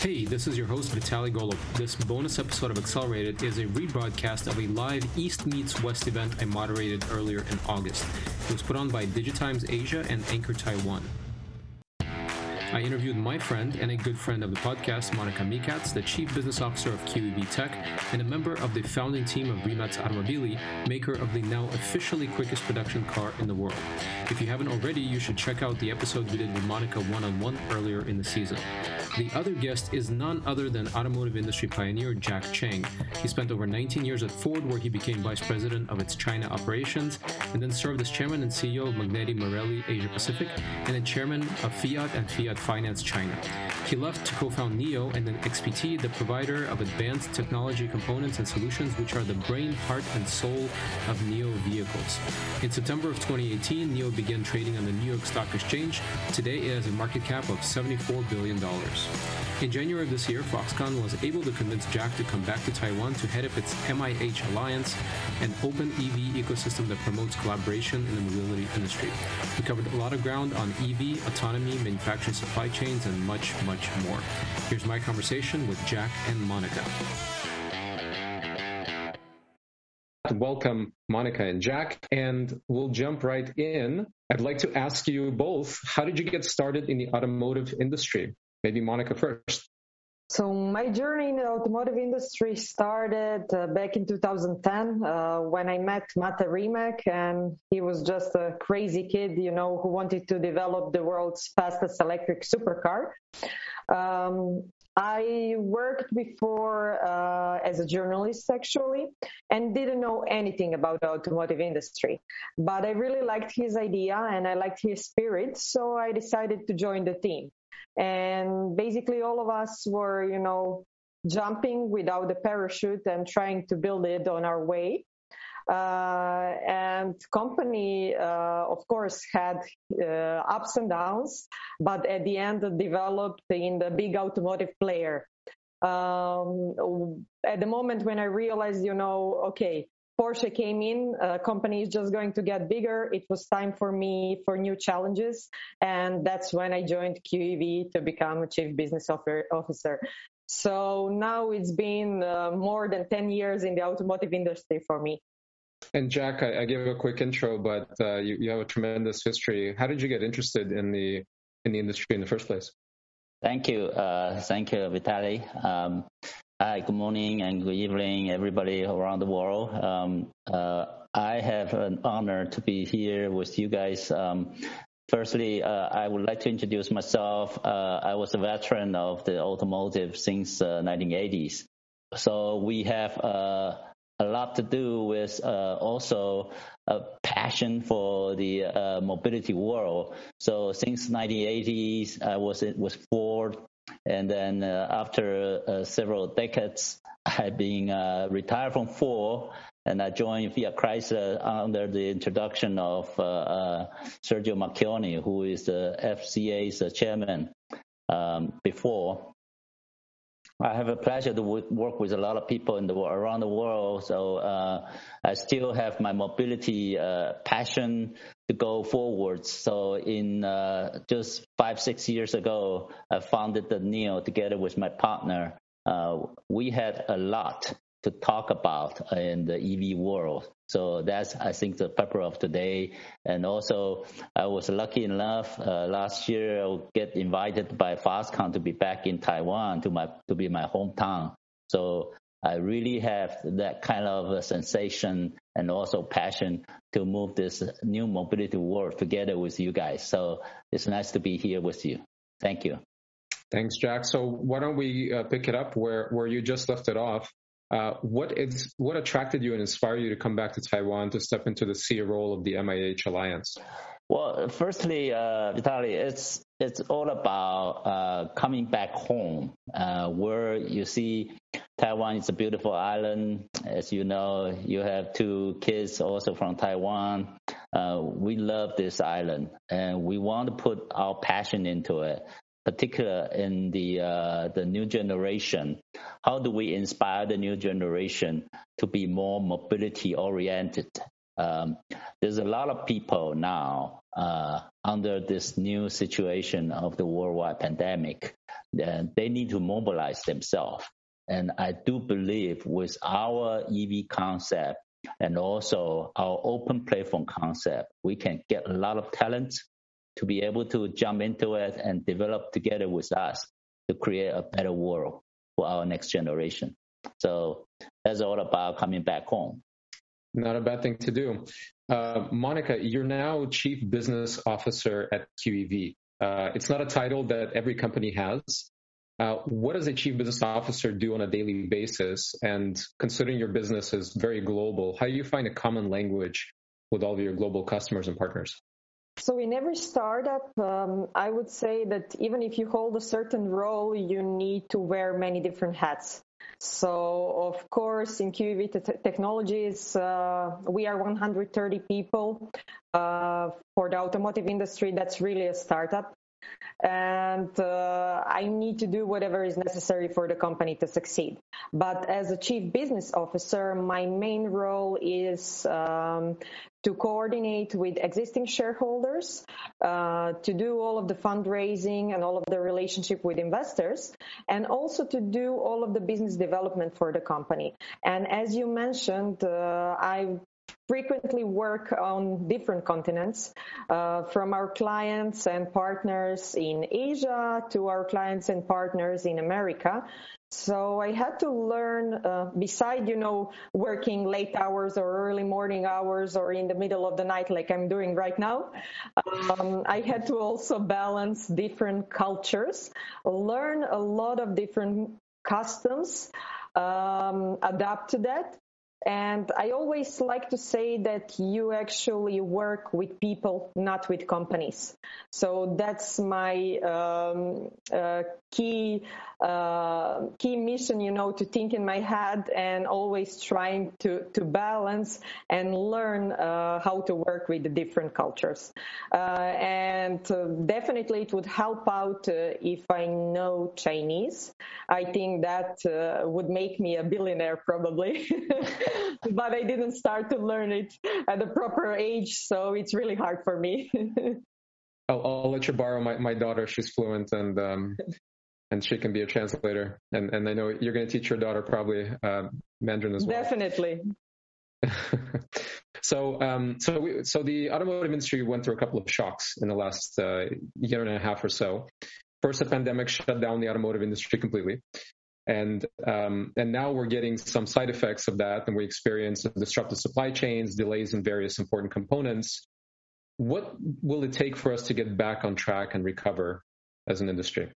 Hey, this is your host Vitaly Golomb. This bonus episode of Accelerated is a rebroadcast of a live East Meets West event I moderated earlier in August. It was put on by Digitimes Asia and Anchor Taiwan. I interviewed my friend and a good friend of the podcast, Monika Mikac, the Chief Business Officer of QEV Tech and a member of the founding team of Rimac Automobili, maker of the now officially quickest production car in the world. If you haven't already, you should check out the episode we did with Monica one on one earlier in the season. The other guest is none other than automotive industry pioneer Jack Cheng. He spent over 19 years at Ford, where he became vice president of its China operations, and then served as chairman and CEO of Magneti Marelli Asia Pacific, and then chairman of Fiat and Fiat Finance China. He left to co-found NIO and then XPT, the provider of advanced technology components and solutions which are the brain, heart, and soul of NIO vehicles. In September of 2018, NIO began trading on the New York Stock Exchange. Today it has a market cap of $74 billion. In January of this year, Foxconn was able to convince Jack to come back to Taiwan to head up its MIH Alliance, an open EV ecosystem that promotes collaboration in the mobility industry. We covered a lot of ground on EV, autonomy, manufacturing supply chains, and much, much more. Here's my conversation with Jack and Monika. Welcome, Monika and Jack, and we'll jump right in. I'd like to ask you both how did you get started in the automotive industry? Maybe Monika first. So my journey in the automotive industry started uh, back in 2010 uh, when I met Mate Rimac, and he was just a crazy kid, you know, who wanted to develop the world's fastest electric supercar. Um, I worked before uh, as a journalist actually and didn't know anything about the automotive industry. But I really liked his idea and I liked his spirit, so I decided to join the team. And basically, all of us were, you know, jumping without the parachute and trying to build it on our way. Uh, and company, uh, of course, had uh, ups and downs, but at the end developed in the big automotive player. Um, at the moment when I realized, you know, okay, Porsche came in, uh, company is just going to get bigger. It was time for me for new challenges. And that's when I joined QEV to become a chief business officer. So now it's been uh, more than 10 years in the automotive industry for me. And Jack, I, I gave a quick intro, but uh, you, you have a tremendous history. How did you get interested in the in the industry in the first place? Thank you, uh, thank you, Vitaly. Um, Hi, good morning and good evening, everybody around the world. Um, uh, I have an honor to be here with you guys. Um, firstly, uh, I would like to introduce myself. Uh, I was a veteran of the automotive since 1980s. Uh, so we have uh, a lot to do with uh, also a passion for the mobility world. So since 1980s, I was with Ford and then uh, after uh, several decades, I've been uh, retired from Ford and I joined Fiat Chrysler under the introduction of uh, uh, Sergio Marchionne, who is the FCA's chairman um, before. I have a pleasure to work with a lot of people in the around the world. So uh, I still have my mobility uh, passion to go forward. So in uh, just five six years ago, I founded the NIO together with my partner. Uh, we had a lot to talk about in the EV world. So that's, I think, the purpose of today. And also, I was lucky enough uh, last year I get invited by Foxconn to be back in Taiwan to my to be my hometown. So I really have that kind of a sensation and also passion to move this new mobility world together with you guys. So it's nice to be here with you. Thank you. Thanks, Jack. So why don't we uh, pick it up where, where you just left it off? Uh, what is what attracted you and inspired you to come back to Taiwan to step into the CEO role of the MIH Alliance? Well, firstly, uh, Vitaly, it's it's all about uh, coming back home, uh, where you see Taiwan is a beautiful island. As you know, you have two kids also from Taiwan. Uh, we love this island, and we want to put our passion into it particular in the uh, the new generation. How do we inspire the new generation to be more mobility oriented? um, there's a lot of people now uh, under this new situation of the worldwide pandemic. And they need to mobilize themselves. And I do believe with our EV concept and also our open platform concept, we can get a lot of talent to be able to jump into it and develop together with us to create a better world for our next generation. So that's all about coming back home. Not a bad thing to do. Uh, Monika, you're now Chief Business Officer at QEV. Uh, it's not a title that every company has. Uh, what does a Chief Business Officer do on a daily basis? And considering your business is very global, how do you find a common language with all of your global customers and partners? So in every startup, um, I would say that even if you hold a certain role, you need to wear many different hats. So, of course, in QEV Technologies, uh, we are 130 people. Uh, for the automotive industry, that's really a startup. And uh, I need to do whatever is necessary for the company to succeed. But as a chief business officer, my main role is um, to coordinate with existing shareholders, uh, to do all of the fundraising and all of the relationship with investors, and also to do all of the business development for the company. And as you mentioned, uh, I frequently work on different continents, uh, from our clients and partners in Asia to our clients and partners in America. So I had to learn, uh, beside, you know, working late hours or early morning hours or in the middle of the night like I'm doing right now, um, I had to also balance different cultures, learn a lot of different customs, um, adapt to that, and I always like to say that you actually work with people, not with companies. So that's my um, uh, key uh, key mission, you know, to think in my head and always trying to to balance and learn uh, how to work with the different cultures. Uh, and uh, definitely, it would help out uh, if I know Chinese. I think that would make me a billionaire probably. but I didn't start to learn it at the proper age, so it's really hard for me. I'll, I'll, let you borrow my, my daughter. She's fluent and um, and she can be a translator. And and I know you're going to teach your daughter probably uh, Mandarin as well. Definitely. so um, so we, so the automotive industry went through a couple of shocks in the last uh, year and a half or so. First, the pandemic shut down the automotive industry completely and um, and now we're getting some side effects of that, and we experience disrupted supply chains, delays in various important components. What will it take for us to get back on track and recover as an industry?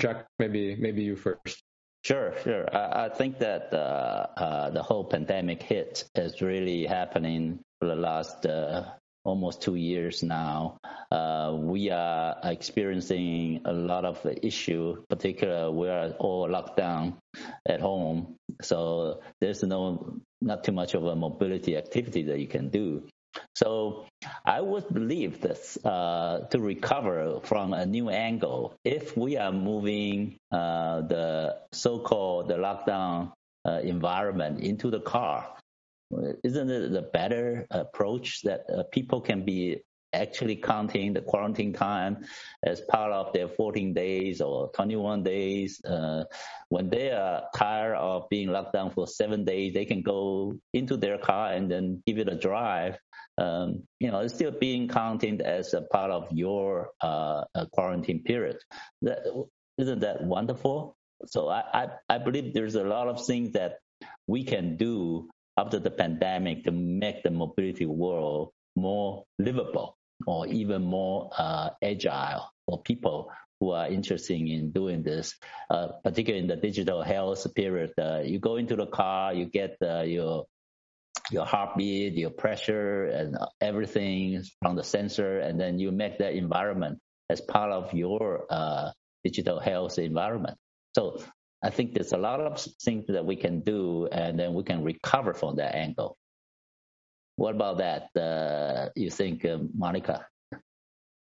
Jack, maybe maybe you first. Sure, sure. I, I think that uh, uh, the whole pandemic hit is really happening for the last uh, almost two years now. Uh, we are experiencing a lot of issue, particularly we are all locked down at home. So there's no, not too much of a mobility activity that you can do. So I would believe that uh, to recover from a new angle, if we are moving uh, the so-called the lockdown uh, environment into the car, isn't it the better approach that uh, people can be actually counting the quarantine time as part of their 14 days or 21 days. Uh, when they are tired of being locked down for seven days, they can go into their car and then give it a drive. Um, you know, it's still being counted as a part of your uh, quarantine period. That, isn't that wonderful? So I, I, I believe there's a lot of things that we can do after the pandemic to make the mobility world more livable or even more uh, agile for people who are interested in doing this, uh, particularly in the digital health period. Uh, you go into the car, you get uh, your your heartbeat, your pressure, and everything from the sensor, and then you make that environment as part of your uh, digital health environment. So I think there's a lot of things that we can do, and then we can recover from that angle. What about that? Uh, you think, uh, Monika?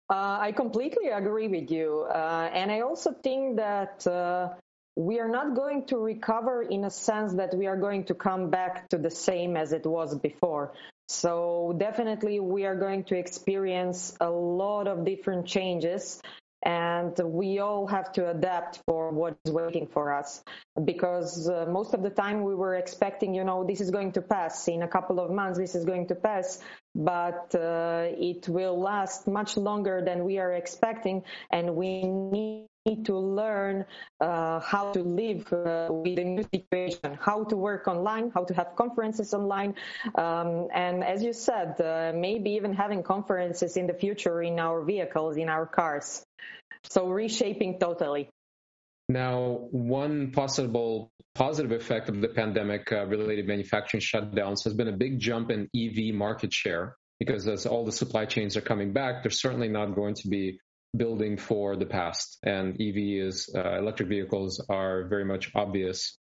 Uh, I completely agree with you, uh, and I also think that uh, we are not going to recover in a sense that we are going to come back to the same as it was before. So definitely we are going to experience a lot of different changes and we all have to adapt for what is waiting for us because uh, most of the time we were expecting you know this is going to pass. In a couple of months this is going to pass. But uh, it will last much longer than we are expecting. And we need to learn uh, how to live uh, with the new situation, how to work online, how to have conferences online, um, and as you said, uh, maybe even having conferences in the future in our vehicles, in our cars. So reshaping totally. Now, one possible positive effect of the pandemic uh, related manufacturing shutdowns has been a big jump in EV market share because as all the supply chains are coming back, they're certainly not going to be building for the past. And EV is, uh, electric vehicles are very much obvious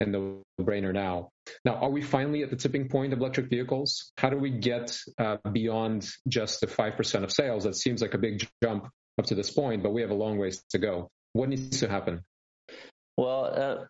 and the brainer now. Now, are we finally at the tipping point of electric vehicles? How do we get uh, beyond just the 5% of sales? That seems like a big jump up to this point, but we have a long ways to go. What needs to happen? Well, uh,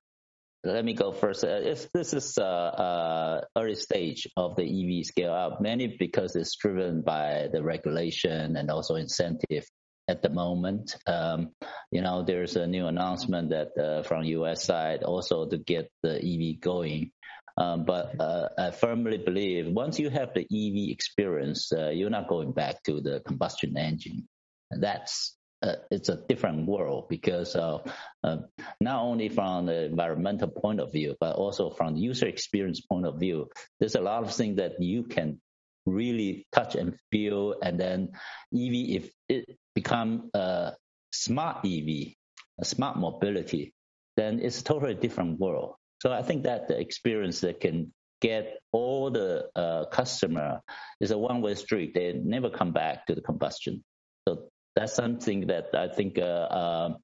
let me go first. Uh, this is uh, uh, early stage of the EV scale up, mainly because it's driven by the regulation and also incentive at the moment. Um, you know, there's a new announcement that uh, from U.S. side also to get the EV going. Um, but uh, I firmly believe once you have the EV experience, uh, you're not going back to the combustion engine. that's uh, it's a different world because uh, uh, not only from the environmental point of view, but also from the user experience point of view, there's a lot of things that you can really touch and feel. And then EV, if it become a smart EV, a smart mobility, then it's a totally different world. So I think that the experience that can get all the uh, customer is a one-way street. They never come back to the combustion. So that's something that I think. Uh, uh,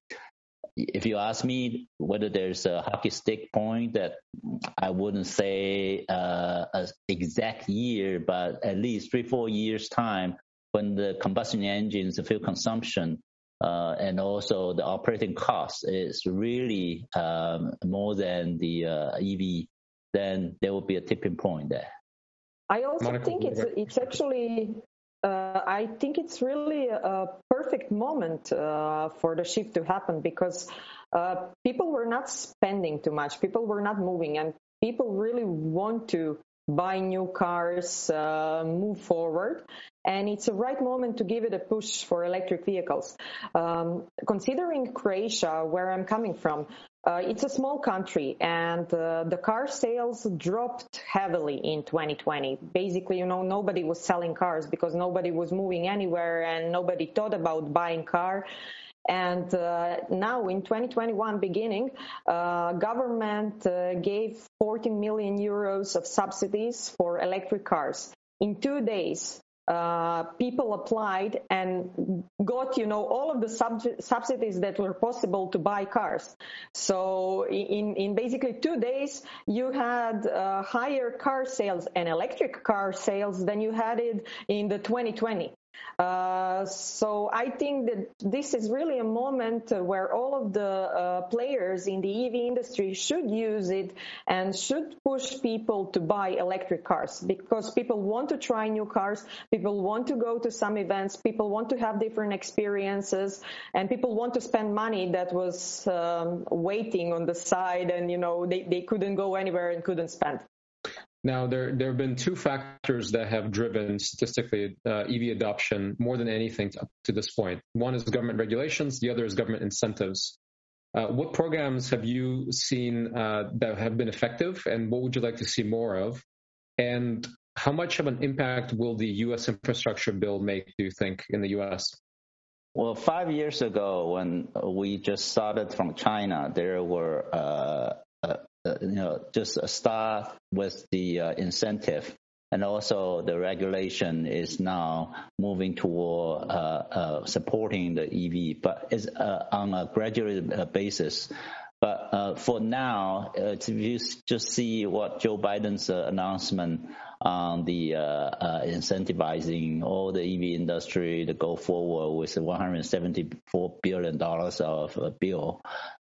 if you ask me whether there's a hockey stick point, that I wouldn't say uh, an exact year, but at least three, four years time, when the combustion engines, the fuel consumption, uh, and also the operating cost is really um, more than the uh, EV, then there will be a tipping point there. I also Monika, think it's it's actually uh, I think it's really a perfect moment uh, for the shift to happen because uh, people were not spending too much, people were not moving, and people really want to buy new cars, uh, move forward. And it's a right moment to give it a push for electric vehicles. Um, considering Croatia, where I'm coming from, uh, it's a small country and uh, the car sales dropped heavily in 2020. Basically, you know, nobody was selling cars because nobody was moving anywhere and nobody thought about buying car. And uh, now in 2021 beginning, uh, government uh, gave 14 million euros of subsidies for electric cars. In two days, uh, people applied and got, you know, all of the sub- subsidies that were possible to buy cars. So in, in basically two days, you had uh, higher car sales and electric car sales than you had it in the 2020. Uh, so I think that this is really a moment where all of the uh, players in the EV industry should use it and should push people to buy electric cars because people want to try new cars, people want to go to some events, people want to have different experiences, and people want to spend money that was um, waiting on the side and you know they, they couldn't go anywhere and couldn't spend. Now, there there have been two factors that have driven statistically uh, EV adoption more than anything to, to, this point. One is government regulations, the other is government incentives. Uh, what programs have you seen uh, that have been effective, and what would you like to see more of? And how much of an impact will the U.S. infrastructure bill make, do you think, in the U.S.? Well, five years ago, when we just started from China, there were uh, uh, uh, you know, just start with the uh, incentive. And also the regulation is now moving toward uh, uh supporting the EV, but it's uh, on a gradual basis. But for now, if you just see what Joe Biden's announcement on the uh, uh, incentivizing all the EV industry to go forward with 174 billion dollars of bill.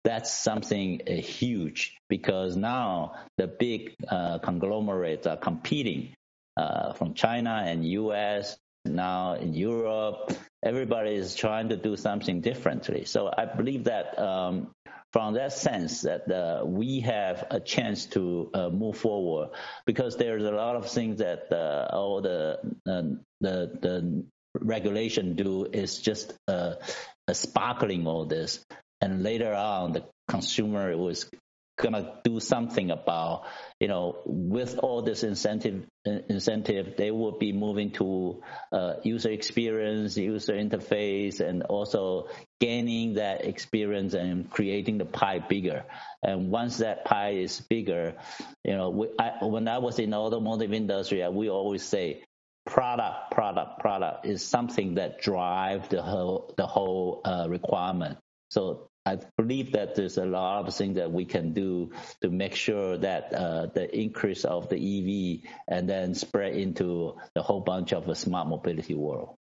That's something uh, huge because now the big conglomerates are competing uh, from China and U.S. now in Europe. Everybody is trying to do something differently. So I believe that um, from that sense that uh, we have a chance to uh, move forward because there's a lot of things that uh, all the uh, the the regulation do is just uh, sparkling all this and later on the consumer was gonna do something about you know with all this incentive incentive they will be moving to uh, user experience user interface and also gaining that experience and creating the pie bigger. And once that pie is bigger you know we, I, when i was in the automotive industry we always say product product product is something that drive the whole the whole uh, requirement. So I believe that there's a lot of things that we can do to make sure that uh, the increase of the EV and then spread into the whole bunch of the smart mobility world.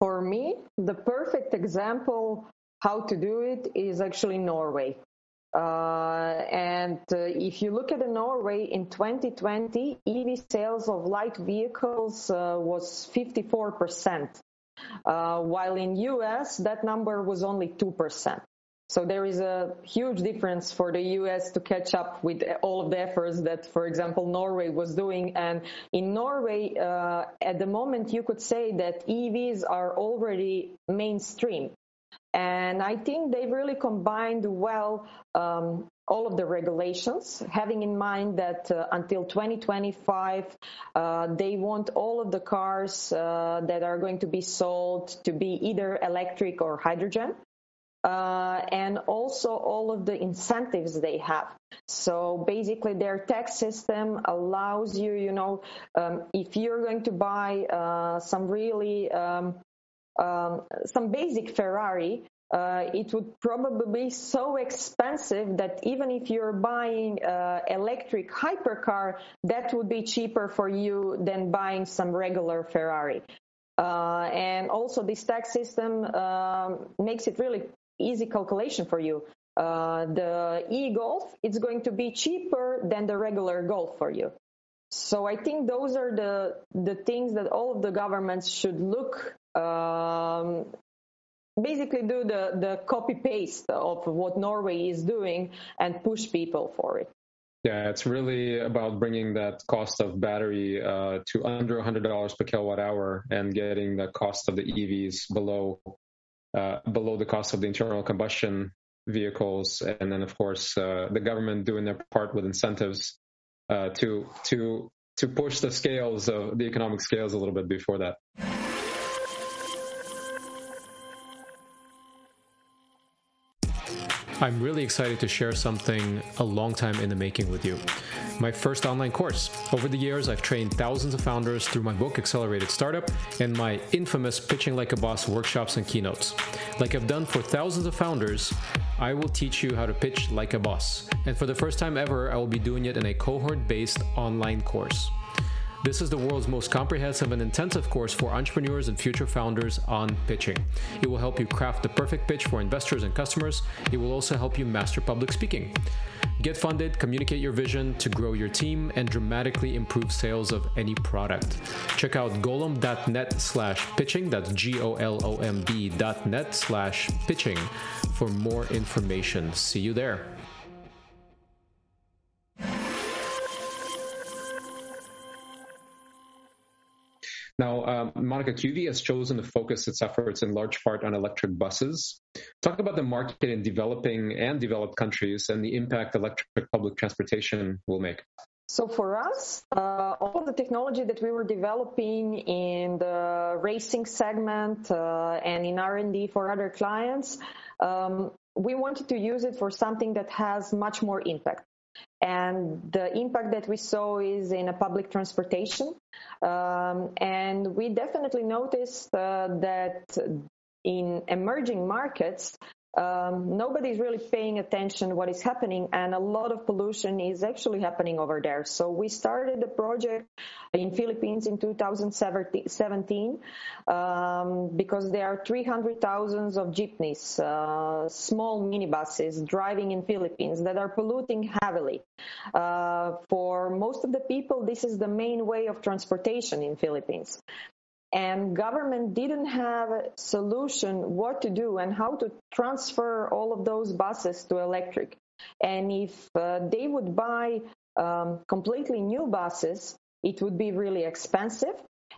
For me, the perfect example how to do it is actually Norway. Uh, and uh, if you look at the Norway in 2020, EV sales of light vehicles uh, was 54%, uh, while in US that number was only 2%. So there is a huge difference for the US to catch up with all of the efforts that, for example, Norway was doing. And in Norway, uh, at the moment, you could say that EVs are already mainstream. And I think they've really combined well um, all of the regulations, having in mind that uh, until 2025, uh, they want all of the cars uh, that are going to be sold to be either electric or hydrogen uh, and also all of the incentives they have. So basically, their tax system allows you, you know, um, if you're going to buy uh, some really um, um, some basic Ferrari, uh, it would probably be so expensive that even if you're buying uh, electric hypercar, that would be cheaper for you than buying some regular Ferrari. Uh, and also, this tax system um, makes it really easy calculation for you. Uh, the e-golf, it's going to be cheaper than the regular golf for you. So I think those are the the things that all of the governments should look um, basically do the the copy paste of what Norway is doing and push people for it. Yeah, it's really about bringing that cost of battery uh, to under $100 per kilowatt hour and getting the cost of the EVs below uh, below the cost of the internal combustion vehicles, and then of course uh, the government doing their part with incentives uh, to to to push the scales of the economic scales a little bit before that. I'm really excited to share something a long time in the making with you. My first online course. Over the years, I've trained thousands of founders through my book Accelerated Startup and my infamous Pitching Like a Boss workshops and keynotes. Like I've done for thousands of founders, I will teach you how to pitch like a boss. And for the first time ever, I will be doing it in a cohort based online course. This is the world's most comprehensive and intensive course for entrepreneurs and future founders on pitching. It will help you craft the perfect pitch for investors and customers. It will also help you master public speaking. Get funded, communicate your vision to grow your team, and dramatically improve sales of any product. Check out golomb.net slash pitching, that's G-O-L-O-M-B dot net slash pitching for more information. See you there. Now, um, Monika QEV has chosen to focus its efforts in large part on electric buses. Talk about the market in developing and developed countries and the impact electric public transportation will make. So for us, uh, all the technology that we were developing in the racing segment uh, and in R&D for other clients, um, we wanted to use it for something that has much more impact. And the impact that we saw is in a public transportation. Um, and we definitely noticed uh, that in emerging markets, um, nobody's really paying attention what is happening and a lot of pollution is actually happening over there. So we started the project in Philippines in 2017 um, because there are 300,000 of jeepneys, uh, small minibuses driving in Philippines that are polluting heavily. Uh, for most of the people, this is the main way of transportation in Philippines and government didn't have a solution what to do and how to transfer all of those buses to electric. And if uh, they would buy um, completely new buses, it would be really expensive.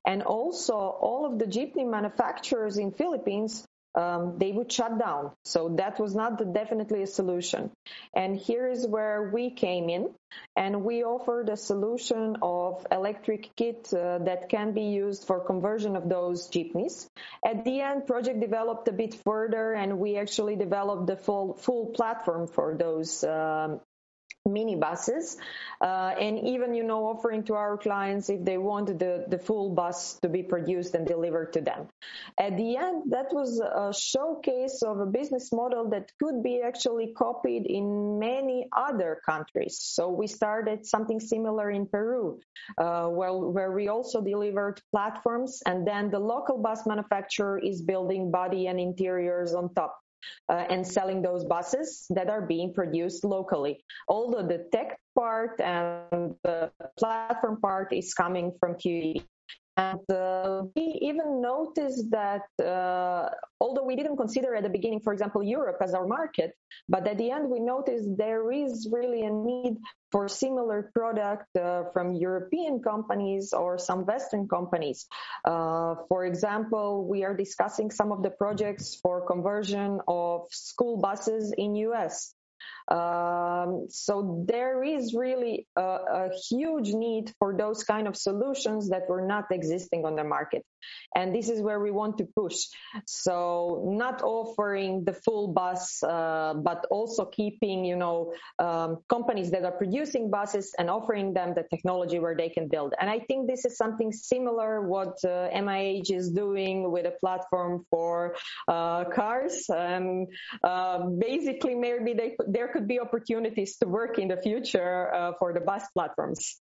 And also, all of the jeepney manufacturers in Philippines um, they would shut down. So that was not the, definitely a solution. And here is where we came in, and we offered a solution of electric kit uh, that can be used for conversion of those jeepneys. At the end, project developed a bit further, and we actually developed the full full platform for those um, minibuses uh, and even you know offering to our clients if they want the, the full bus to be produced and delivered to them. At the end that was a showcase of a business model that could be actually copied in many other countries. So we started something similar in peru uh, well, where we also delivered platforms and then the local bus manufacturer is building body and interiors on top uh, and selling those buses that are being produced locally. Although the tech part and the platform part is coming from QEV. And uh, we even noticed that uh, although we didn't consider at the beginning, for example, Europe as our market, but at the end we noticed there is really a need for similar product uh, from European companies or some Western companies. Uh, for example, we are discussing some of the projects for conversion of school buses in US. Um, so there is really a, a, huge need for those kind of solutions that were not existing on the market. And this is where we want to push. So not offering the full bus, uh, but also keeping, you know, um, companies that are producing buses and offering them the technology where they can build. And I think this is something similar what uh, MIH is doing with a platform for uh, cars. And uh, basically, maybe they, there could be opportunities to work in the future uh, for the bus platforms.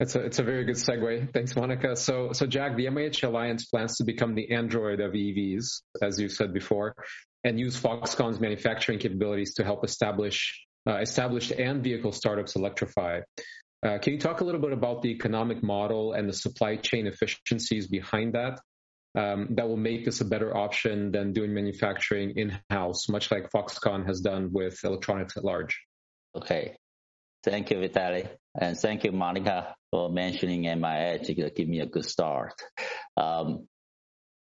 It's a, it's a very good segue. Thanks, Monika. So, so Jack, the MIH Alliance plans to become the Android of EVs, as you said before, and use Foxconn's manufacturing capabilities to help establish uh, established and vehicle startups electrify. Uh, can you talk a little bit about the economic model and the supply chain efficiencies behind that? Um, that will make this a better option than doing manufacturing in-house, much like Foxconn has done with electronics at large. Okay. Thank you, Vitaly. And thank you, Monika, for mentioning MIH to give me a good start. Um,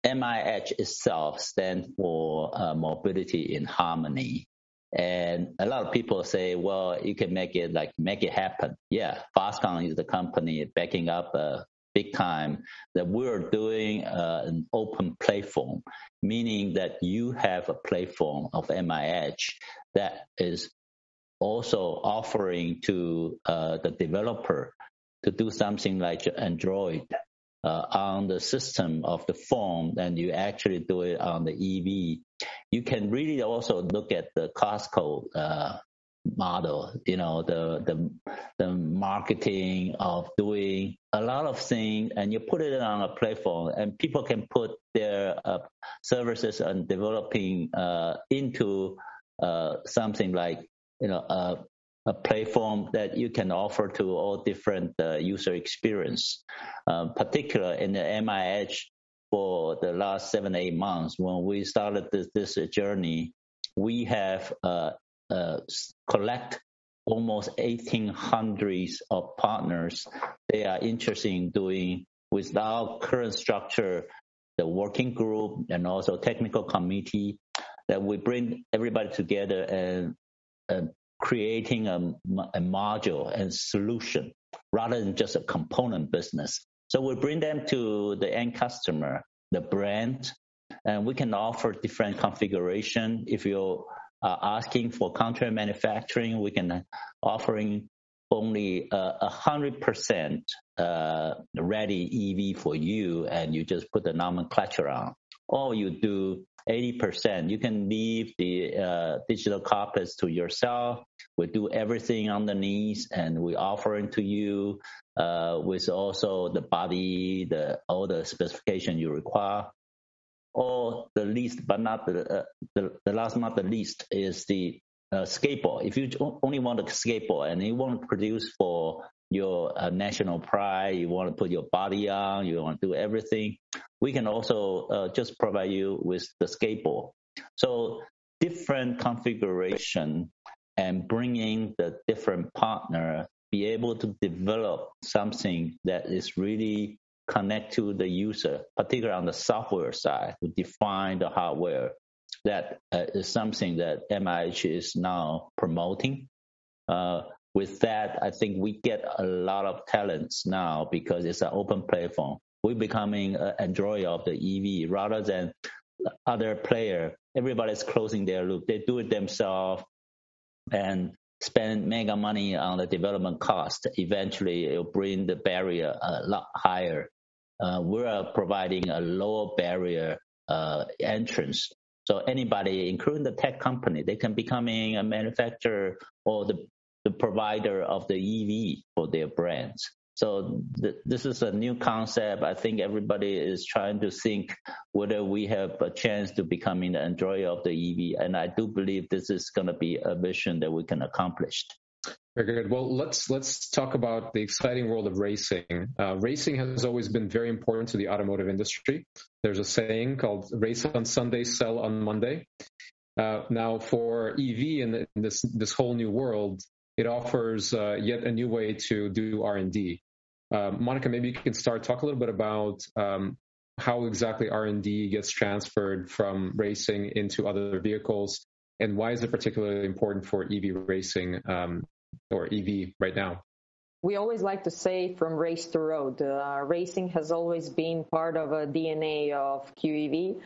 MIH itself stands for uh, Mobility in Harmony. And a lot of people say, well, you can make it like make it happen. Yeah, Foxconn is the company backing up uh, big time that we're doing uh, an open platform, meaning that you have a platform of MIH that is also offering to uh, the developer to do something like Android uh, on the system of the phone, and you actually do it on the EV. You can really also look at the Costco uh, model, you know, the the the marketing of doing a lot of things, and you put it on a platform, and people can put their uh, services and developing uh, into uh, something like you know a, a platform that you can offer to all different uh, user experience. Uh, particular in the MIH for the last seven eight months when we started this, this journey, we have uh, uh collect almost 1800 of partners. They are interested in doing with our current structure, the working group and also technical committee that we bring everybody together and uh, creating a, a module and solution rather than just a component business. So we bring them to the end customer, the brand, and we can offer different configuration. If you're uh, asking for contract manufacturing, we can offering only a hundred percent uh, ready EV for you, and you just put the nomenclature on. or you do 80%. You can leave the uh, digital cockpits to yourself. We do everything underneath and we offer it to you uh, with also the body, the all the specification you require. Or the least, but not the, uh, the, the last, not the least, is the uh, skateboard. If you only want a skateboard and you want to produce for your uh, national pride, you want to put your body on, you want to do everything, we can also uh, just provide you with the skateboard. So different configuration and bringing the different partner be able to develop something that is really connect to the user, particularly on the software side, to define the hardware. That uh, is something that MIH is now promoting. Uh, with that, I think we get a lot of talents now because it's an open platform. We're becoming an Android of the EV rather than other player. Everybody's closing their loop. They do it themselves and spend mega money on the development cost. Eventually, it'll bring the barrier a lot higher. Uh, we're providing a lower barrier uh, entrance. So anybody, including the tech company, they can becoming a manufacturer or the the provider of the EV for their brands. So th- this is a new concept. I think everybody is trying to think whether we have a chance to becoming the Android of the EV, and I do believe this is going to be a vision that we can accomplish. Very good. Well, let's let's talk about the exciting world of racing. Uh, racing has always been very important to the automotive industry. There's a saying called "race on Sunday, sell on Monday." Uh, now, for EV in, this this whole new world, it offers uh, yet a new way to do R&D. Uh, Monika, maybe you can start talk a little bit about um, how exactly R&D gets transferred from racing into other vehicles, and why is it particularly important for EV racing um, or EV right now? we always like to say from race to road. Uh, racing has always been part of a DNA of QEV.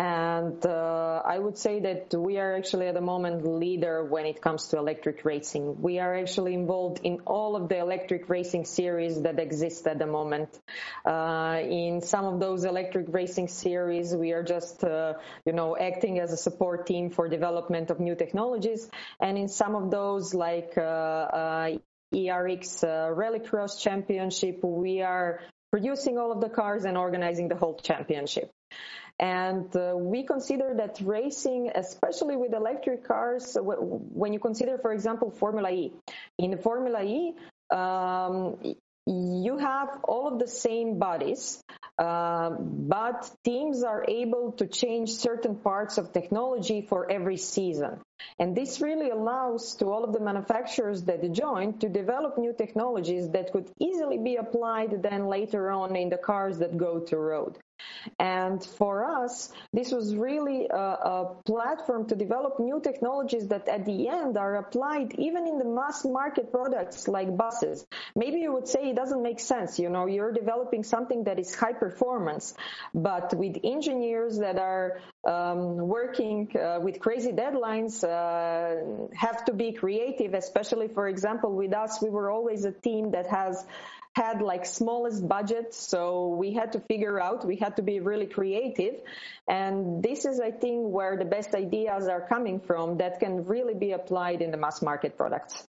And uh, I would say that we are actually at the moment leader when it comes to electric racing. We are actually involved in all of the electric racing series that exist at the moment. Uh, in some of those electric racing series, we are just, uh, you know, acting as a support team for development of new technologies. And in some of those, like uh, uh, ERX uh, Rallycross Championship, we are producing all of the cars and organizing the whole championship. And uh, we consider that racing, especially with electric cars, when you consider, for example, Formula E, in Formula E, um, you have all of the same bodies, uh, but teams are able to change certain parts of technology for every season. And this really allows to all of the manufacturers that join to develop new technologies that could easily be applied then later on in the cars that go to road. And for us, this was really a, a, platform to develop new technologies that at the end are applied even in the mass market products like buses. Maybe you would say it doesn't make sense. You know, you're developing something that is high performance, but with engineers that are um, working uh, with crazy deadlines, uh, have to be creative, especially, for example, with us, we were always a team that has had like smallest budget so we had to figure out we had to be really creative. And this is i think where the best ideas are coming from that can really be applied in the mass market products.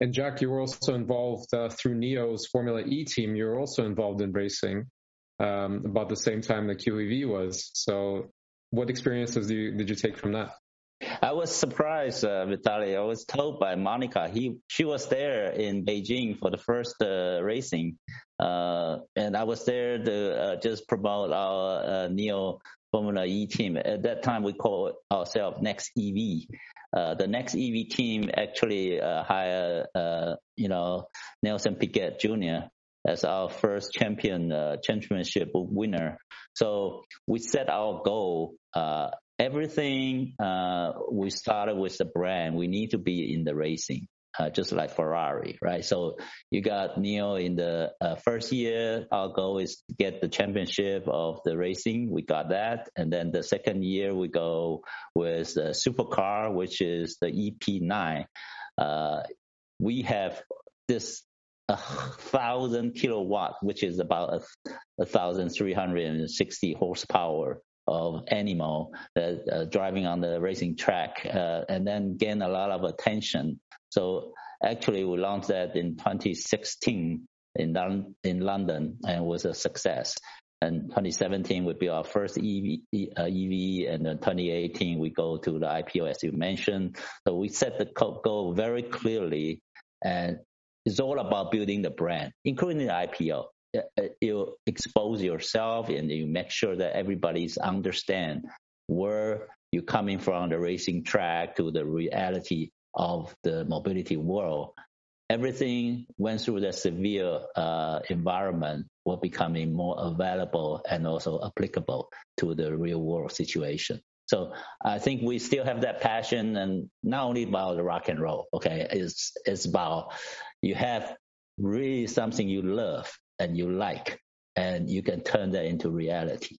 And jack you were also involved uh, through NIO's formula e team you were also involved in racing um, about the same time that qev was. So what experiences you, did you take from that I was surprised, uh, Vitaly. I was told by Monika he she was there in Beijing for the first uh, racing, uh, and I was there to uh, just promote our uh, NIO Formula E team. At that time, we called ourselves Next EV. Uh, the Next EV team actually hired, you know, Nelson Piquet Jr. as our first champion championship winner. So we set our goal everything uh, we started with the brand, we need to be in the racing. Uh, just like Ferrari, right? So you got NIO in the uh, first year. Our goal is to get the championship of the racing. We got that, and then the second year we go with the supercar, which is the EP9. Uh, we have this a thousand kilowatt, which is about a, a thousand three hundred and sixty horsepower of animal uh, driving on the racing track, uh, and then gain a lot of attention. So actually, we launched that in 2016 in in London and was a success. And 2017 would be our first EV, uh, EV, and then 2018 we go to the IPO as you mentioned. So we set the goal very clearly, and it's all about building the brand, including the IPO. Uh, you expose yourself and you make sure that everybody's understand where you're coming from the racing track to the reality of the mobility world. Everything went through the severe uh, environment were becoming more available and also applicable to the real world situation. So I think we still have that passion and not only about the rock and roll, okay, it's, it's about you have really something you love and you like, and you can turn that into reality.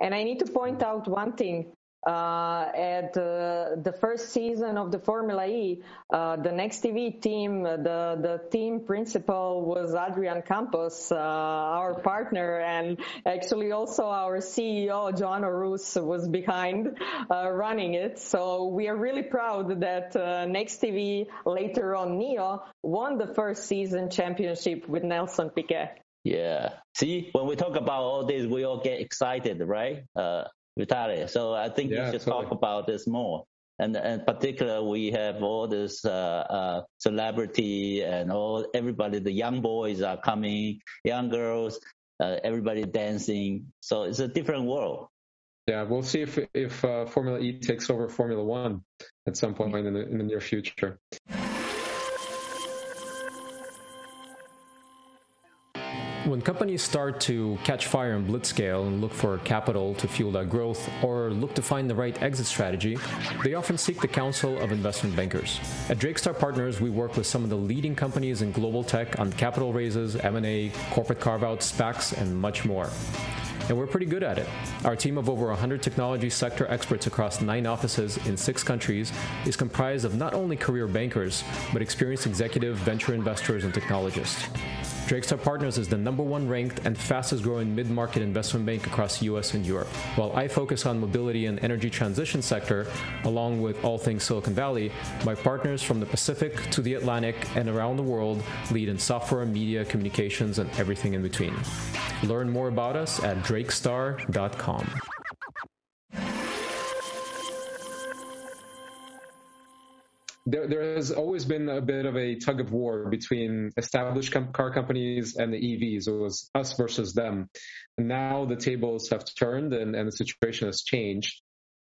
And I need to point out one thing. Uh, at uh, the first season of the Formula E, uh, the NextEV team, the, the team principal was Adrian Campos, uh, our partner, and actually also our CEO, Joan Orús, was behind uh, running it. So we are really proud that uh, NextEV, later on NIO, won the first season championship with Nelson Piquet. Yeah. See, when we talk about all this, we all get excited, right? Uh, Vitaly. So I think yeah, we should totally. talk about this more. And in particular, we have all this uh, uh, celebrity and all everybody. The young boys are coming, young girls, uh, everybody dancing. So it's a different world. Yeah, we'll see if if uh, Formula E takes over Formula One at some point in the, in the near future. When companies start to catch fire in blitzscale and look for capital to fuel that growth or look to find the right exit strategy, they often seek the counsel of investment bankers. At Drake Star Partners, we work with some of the leading companies in global tech on capital raises, M&A, corporate carve-outs, SPACs, and much more and we're pretty good at it. Our team of over 100 technology sector experts across nine offices in six countries is comprised of not only career bankers, but experienced executive venture investors and technologists. Drake Star Partners is the number one ranked and fastest growing mid market investment bank across US and Europe. While I focus on mobility and energy transition sector, along with all things Silicon Valley, my partners from the Pacific to the Atlantic and around the world lead in software, media, communications, and everything in between. Learn more about us at drakestar.com. there, there has always been a bit of a tug of war between established com- car companies and the EVs. It was us versus them. Now the tables have turned and, and the situation has changed.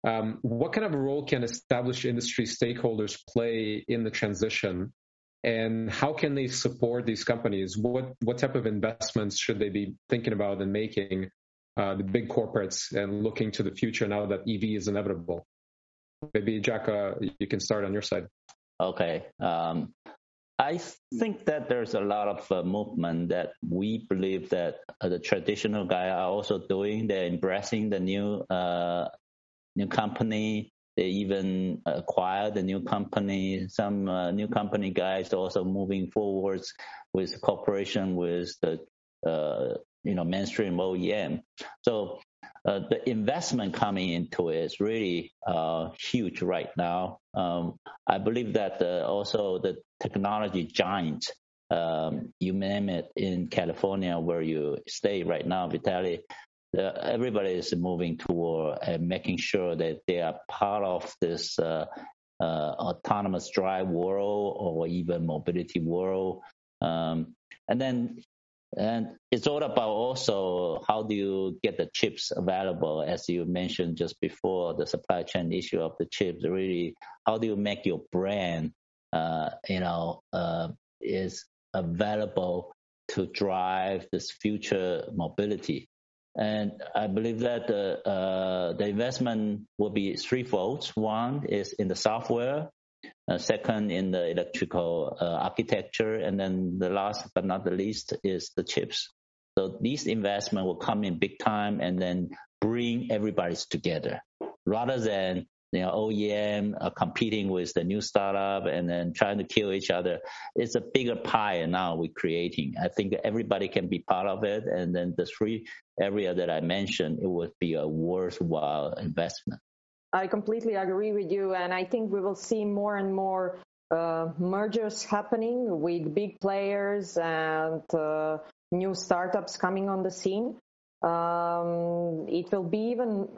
Um, what kind of a role can established industry stakeholders play in the transition? And how can they support these companies? What what type of investments should they be thinking about and making? Uh, the big corporates and looking to the future now that EV is inevitable. Maybe Jack, uh, you can start on your side. Okay. Um, I think that there's a lot of uh, movement that we believe that uh, the traditional guy are also doing. They're embracing the new uh, new company. They even acquired the new company. Some uh, new company guys are also moving forwards with cooperation with the uh, you know mainstream OEM. So uh, the investment coming into it is really uh, huge right now. Um, I believe that uh, also the technology giant, um, you name it, in California where you stay right now, Vitaly, everybody is moving toward and making sure that they are part of this uh, uh, autonomous drive world or even mobility world. Um, and then and it's all about also how do you get the chips available, as you mentioned just before, the supply chain issue of the chips. Really, how do you make your brand, uh, you know, uh, is available to drive this future mobility? And I believe that the uh, the investment will be threefold. One is in the software uh, second in the electrical uh, architecture, and then the last but not the least is the chips. So these investment will come in big time and then bring everybody's together rather than you know, OEM uh, competing with the new startup and then trying to kill each other. It's a bigger pie now we're creating. I think everybody can be part of it. And then the three area that I mentioned, it would be a worthwhile investment. I completely agree with you. And I think we will see more and more uh, mergers happening with big players and uh, new startups coming on the scene. Um, it will be even,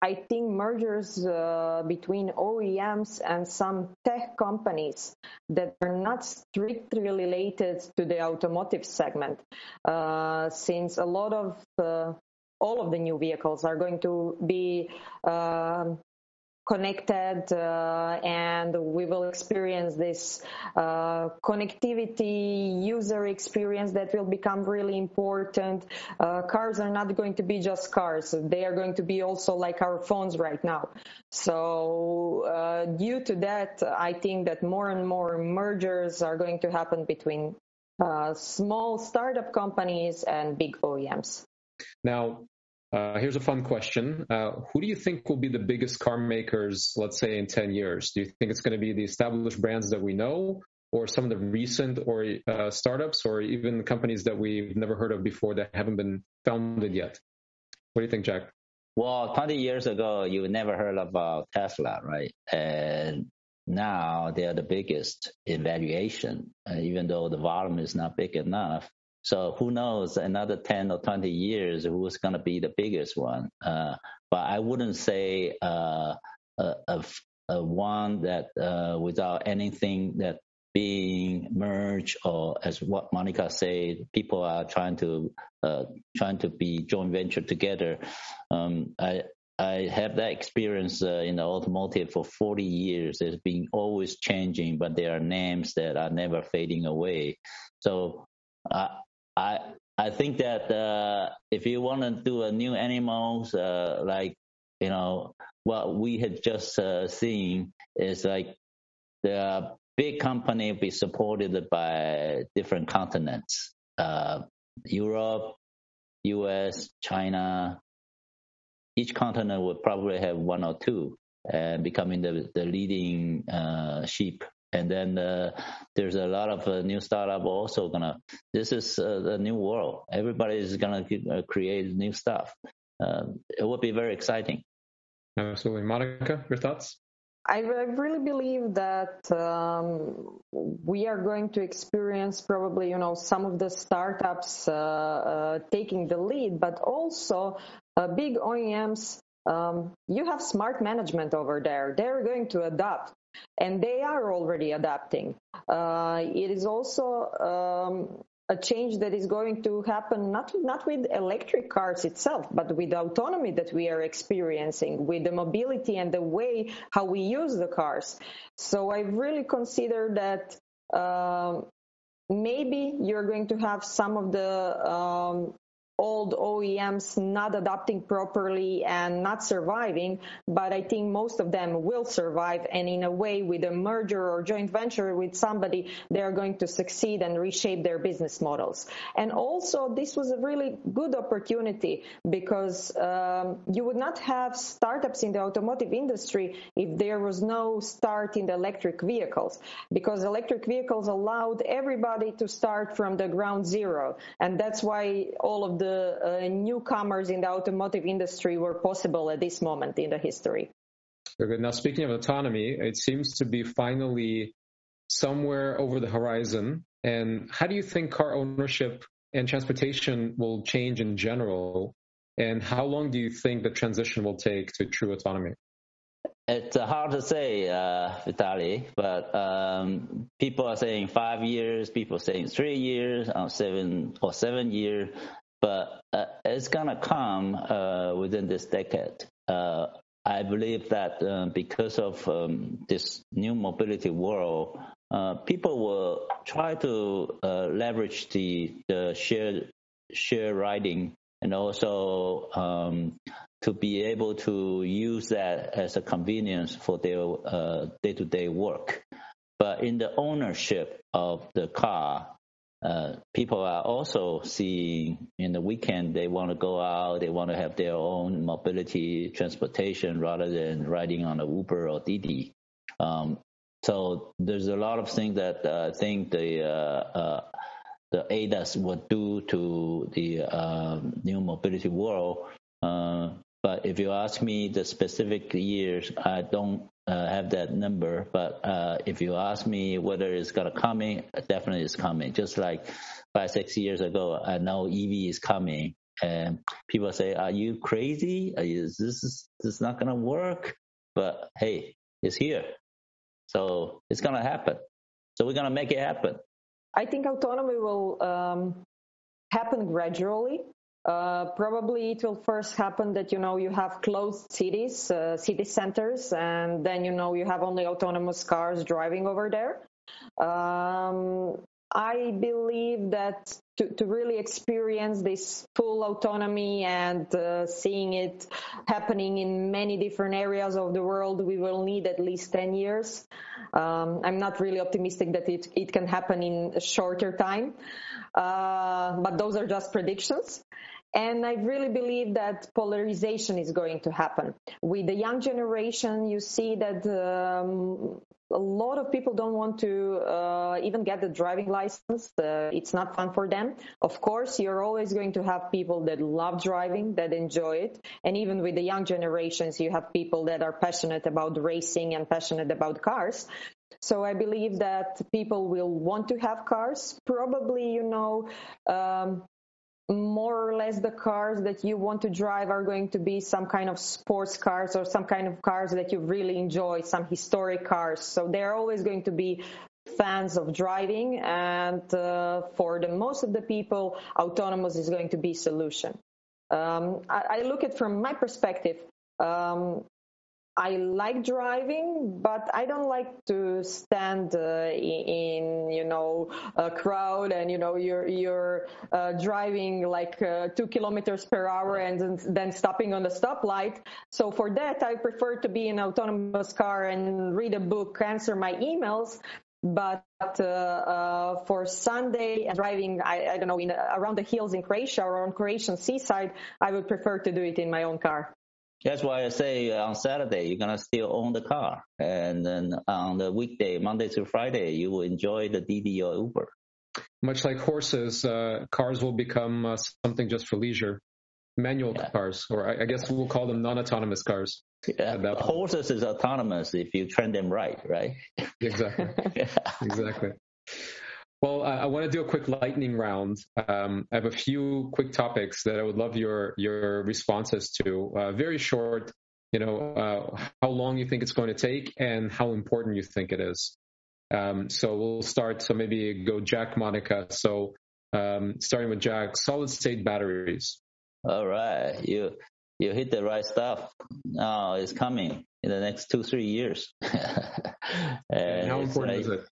I think, mergers uh, between OEMs and some tech companies that are not strictly related to the automotive segment, uh, since a lot of uh, all of the new vehicles are going to be um, connected uh, and we will experience this uh, connectivity user experience that will become really important. Uh, cars are not going to be just cars. They are going to be also like our phones right now. So uh, due to that i think that more and more mergers are going to happen between uh, small startup companies and big oems now uh, here's a fun question. Uh, who do you think will be the biggest car makers, let's say, in 10 years? Do you think it's going to be the established brands that we know, or some of the recent or uh, startups, or even companies that we've never heard of before that haven't been founded yet? What do you think, Jack? Well, 20 years ago, you never heard about Tesla, right? And now they are the biggest in valuation, uh, even though the volume is not big enough. So who knows, another 10 or 20 years, who's going to be the biggest one? Uh, but I wouldn't say uh, a, a, a, one that uh, without anything that being merged or as what Monika said, people are trying to uh, trying to be joint venture together. Um, I I have that experience uh, in the automotive for 40 years. It's been always changing, but there are names that are never fading away. So uh, I I think that uh, if you want to do a new animals, uh, like you know what we had just uh, seen is like the big company be supported by different continents, uh, Europe, U.S., China. Each continent would probably have one or two, and becoming the the leading uh, sheep and then uh, there's a lot of uh, new startup also gonna this is uh, the new world. Everybody is gonna uh, create new stuff. Um, it will be very exciting. Absolutely. Monika your thoughts? I really believe that um, we are going to experience probably, you know, some of the startups uh, uh, taking the lead, but also big OEMs um, you have smart management over there. They're going to adapt and they are already adapting. Uh, it is also um, a change that is going to happen not not with electric cars itself, but with the autonomy that we are experiencing, with the mobility and the way how we use the cars. So I really consider that. Um, maybe you're going to have some of the um, old OEMs not adapting properly and not surviving, but I think most of them will survive. And in a way, with a merger or joint venture with somebody, they are going to succeed and reshape their business models. And also, this was a really good opportunity because um, you would not have startups in the automotive industry if there was no start in the electric vehicles, because electric vehicles allowed everybody to start from the ground zero. And that's why all of the newcomers in the automotive industry were possible at this moment in the history. Very good. Now, speaking of autonomy, it seems to be finally somewhere over the horizon. And how do you think car ownership and transportation will change in general? And how long do you think the transition will take to true autonomy? It's uh, hard to say, uh, Vitaly, but um, people are saying five years, people are saying three years, uh, seven or seven years but uh, it's gonna come uh, within this decade. Uh, I believe that uh, because of um, this new mobility world, uh, people will try to uh, leverage the the share share riding and also um, to be able to use that as a convenience for their day to day work. But in the ownership of the car, uh, people are also seeing in the weekend they want to go out, they want to have their own mobility transportation rather than riding on a Uber or Didi. Um, so there's a lot of things that uh, I think the uh, uh the ADAS would do to the um, new mobility world. Uh, but if you ask me the specific years, I don't uh, have that number. But uh, if you ask me whether it's gonna coming, definitely it's coming. Just like five six years ago, I know EV is coming, and people say, "Are you crazy? Are you, is this is this not gonna work?" But hey, it's here, so it's gonna happen. So we're gonna make it happen. I think autonomy will um, happen gradually. Uh, probably it will first happen that you know you have closed cities, uh, city centers, and then you know you have only autonomous cars driving over there. Um, I believe that to, to, really experience this full autonomy and uh, seeing it happening in many different areas of the world, we will need at least 10 years. Um, I'm not really optimistic that it, it can happen in a shorter time, uh, but those are just predictions. And I really believe that polarization is going to happen. With the young generation, you see that um, a lot of people don't want to uh, even get the driving license. Uh, it's not fun for them. Of course, you're always going to have people that love driving, that enjoy it. And even with the young generations, you have people that are passionate about racing and passionate about cars. So I believe that people will want to have cars. Probably, you know, um, more or less the cars that you want to drive are going to be some kind of sports cars or some kind of cars that you really enjoy, some historic cars. So they're always going to be fans of driving and uh, for the most of the people autonomous is going to be solution um, I, I, look at from my perspective um, I like driving, but I don't like to stand uh, in, you know, a crowd and, you know, you're, you're uh, driving like uh, two kilometers per hour and then stopping on the stoplight. So for that, I prefer to be in an autonomous car and read a book, answer my emails. But uh, uh, for Sunday and driving, I, I don't know, in, around the hills in Croatia or on Croatian seaside, I would prefer to do it in my own car. That's why I say on Saturday you're gonna still own the car, and then on the weekday, Monday through Friday, you will enjoy the Didi or Uber. Much like horses, uh, cars will become uh, something just for leisure. Manual yeah. cars, or I, I, guess we'll call them non-autonomous cars. Yeah, horses is autonomous if you train them right, right? Exactly. exactly. Well, I, I want to do a quick lightning round. Um, I have a few quick topics that I would love your your responses to. Uh, very short, you know, uh, how long you think it's going to take and how important you think it is. Um, so we'll start. So maybe go Jack, Monika. So um, starting with Jack, solid state batteries. All right, you you hit the right stuff. Now it's coming in the next two three years. and how important is it?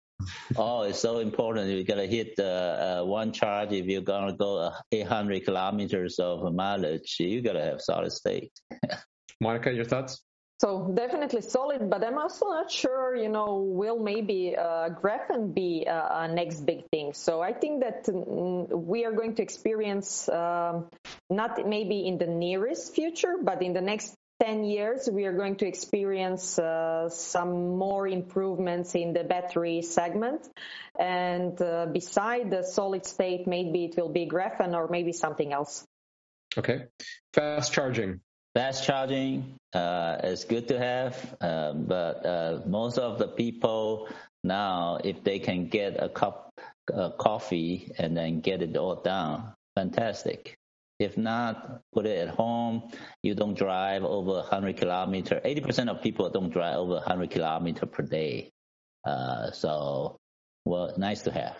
Oh, it's so important. You gotta hit uh, uh, one charge if you're gonna go uh, 800 kilometers of mileage. You gotta have solid state. Monika, your thoughts? So definitely solid, but I'm also not sure, you know, will maybe uh, graphene be uh, a next big thing? So I think that mm, we are going to experience um, not maybe in the nearest future, but in the next 10 years, we are going to experience uh, some more improvements in the battery segment. And uh, beside the solid state, maybe it will be graphene or maybe something else. Okay. Fast charging. Fast charging uh, is good to have, uh, but uh, most of the people now, if they can get a cup of coffee and then get it all down, fantastic. If not, put it at home. You don't drive over 100 kilometer. 80% of people don't drive over 100 kilometer per day. Uh, so, well, nice to have.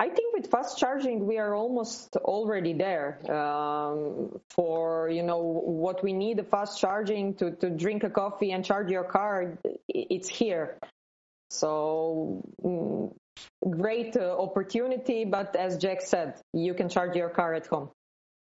I think with fast charging, we are almost already there. Um, for you know what we need, fast charging to to drink a coffee and charge your car, it's here. So mm, great uh, opportunity, but as Jack said, you can charge your car at home.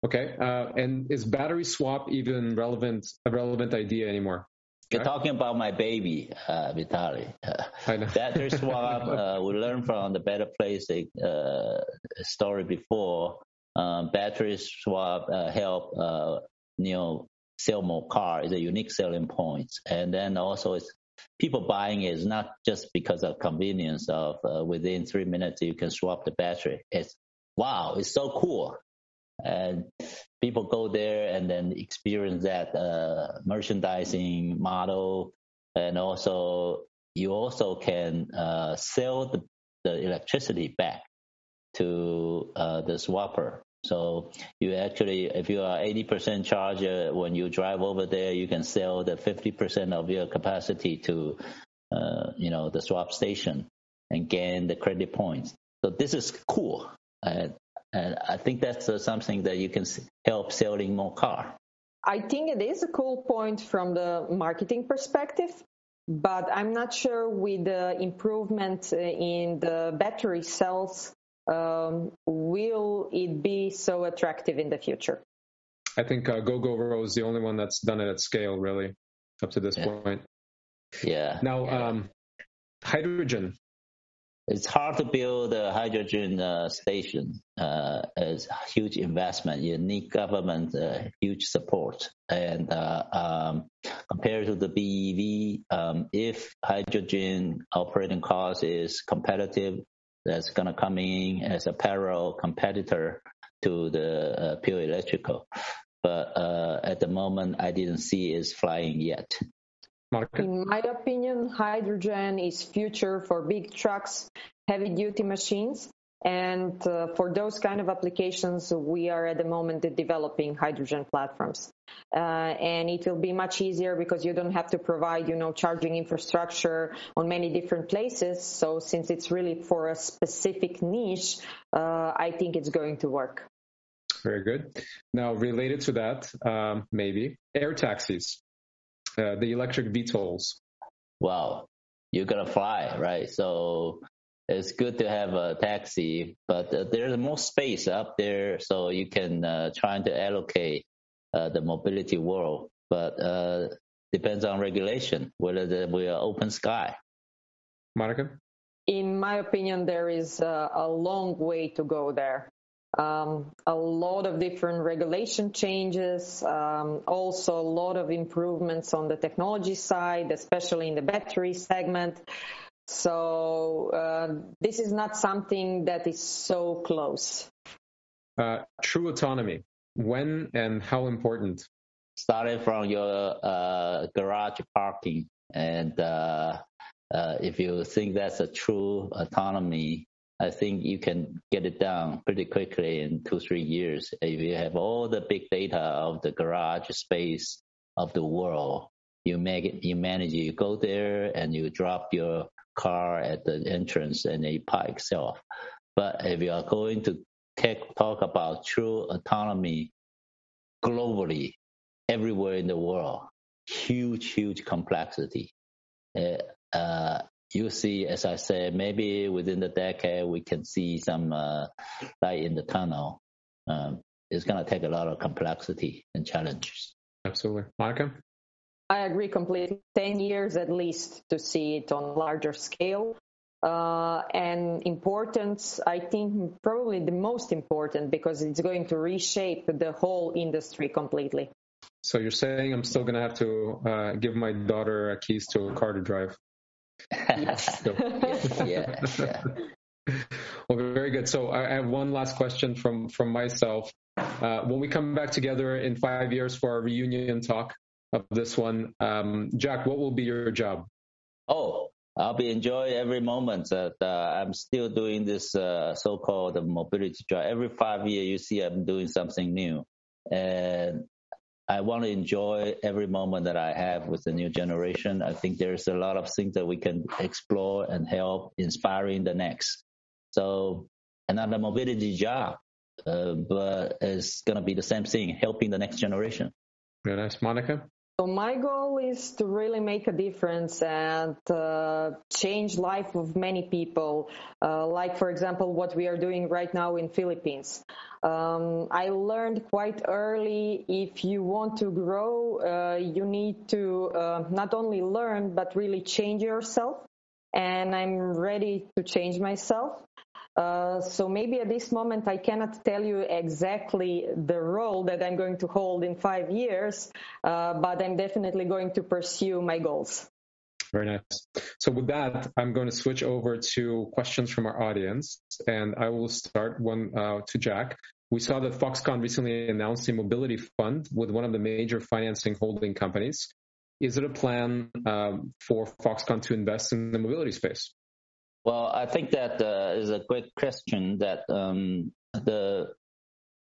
Okay. Uh, and is battery swap even relevant a relevant idea anymore? You're talking about my baby, uh, Vitaly. I know. battery swap, uh, we learned from the Better Place uh, story before. Um, battery swap uh, help uh, you know sell more car is a unique selling point. point, and then also it's people buying it is not just because of convenience of uh, within three minutes you can swap the battery. It's wow, it's so cool and people go there and then experience that uh, merchandising model. And also you also can uh, sell the, the electricity back to uh, the swapper. So you actually if you are 80% charge when you drive over there you can sell the 50% of your capacity to uh, you know the swap station and gain the credit points. So this is cool and and I think that's uh, something that you can help selling more car. I think it is a cool point from the marketing perspective, but I'm not sure with the improvement uh, in the battery cells, um, will it be so attractive in the future? I think uh, Gogoro is the only one that's done it at scale, really, up to this yeah. point. Yeah. Now, yeah. Um, hydrogen it's hard to build a hydrogen uh, station. Uh, it's a huge investment. You need government uh, huge support. And uh, um, compared to the BEV, um, if hydrogen operating cost is competitive, that's going to come in as a parallel competitor to the uh, pure electrical. But uh, at the moment, I didn't see it flying yet. In my opinion, hydrogen is future for big trucks, heavy duty machines. And uh, for those kind of applications, we are at the moment developing hydrogen platforms. Uh, and it will be much easier because you don't have to provide, you know, charging infrastructure on many different places. So since it's really for a specific niche, uh, I think it's going to work. Very good. Now, related to that, um, maybe air taxis. Uh, the electric VTOLs? Wow, you're gonna fly, right? So it's good to have a taxi, but uh, there's more space up there, so you can uh, try to allocate uh, the mobility world. But uh, depends on regulation, whether the, we are open sky. Monika? In my opinion, there is a, a long way to go there um, a lot of different regulation changes, um, also a lot of improvements on the technology side, especially in the battery segment. So uh, this is not something that is so close. Uh, true autonomy. When and how important? Starting from your uh, garage parking, and uh, uh, if you think that's a true autonomy, I think you can get it down pretty quickly in two, three years. If you have all the big data of the garage space of the world, you make it, you manage it, you go there and you drop your car at the entrance and you park itself. But if you are going to talk about true autonomy globally, everywhere in the world, huge, huge complexity. Uh, uh, you see, as I said, maybe within the decade we can see some uh, light in the tunnel. Um, it's going to take a lot of complexity and challenges. Absolutely, Monika. I agree completely. Ten years at least to see it on larger scale. Uh, and importance, I think probably the most important because it's going to reshape the whole industry completely. So you're saying I'm still going to have to uh, give my daughter keys to a car to drive? Yes. yeah, yeah. Well, very good. So I have one last question from from myself. Uh, when we come back together in five years for our reunion talk of this one, um, Jack, what will be your job? Oh, I'll be enjoying every moment that uh, I'm still doing this uh, so-called mobility job. Every five years, you see I'm doing something new, and I want to enjoy every moment that I have with the new generation. I think there's a lot of things that we can explore and help inspiring the next. So another mobility job, uh, but it's going to be the same thing, helping the next generation. Very nice. Monika? So my goal is to really make a difference and uh, change life of many people. Uh, like, for example, what we are doing right now in Philippines. Um, I learned quite early if you want to grow, uh, you need to uh, not only learn but really change yourself. And I'm ready to change myself. Uh, so maybe at this moment I cannot tell you exactly the role that I'm going to hold in five years, uh, but I'm definitely going to pursue my goals. Very nice. So with that, I'm going to switch over to questions from our audience, and I will start one uh, to Jack. We saw that Foxconn recently announced a mobility fund with one of the major financing holding companies. Is it a plan um, for Foxconn to invest in the mobility space? Well, I think that uh, is a great question that um, the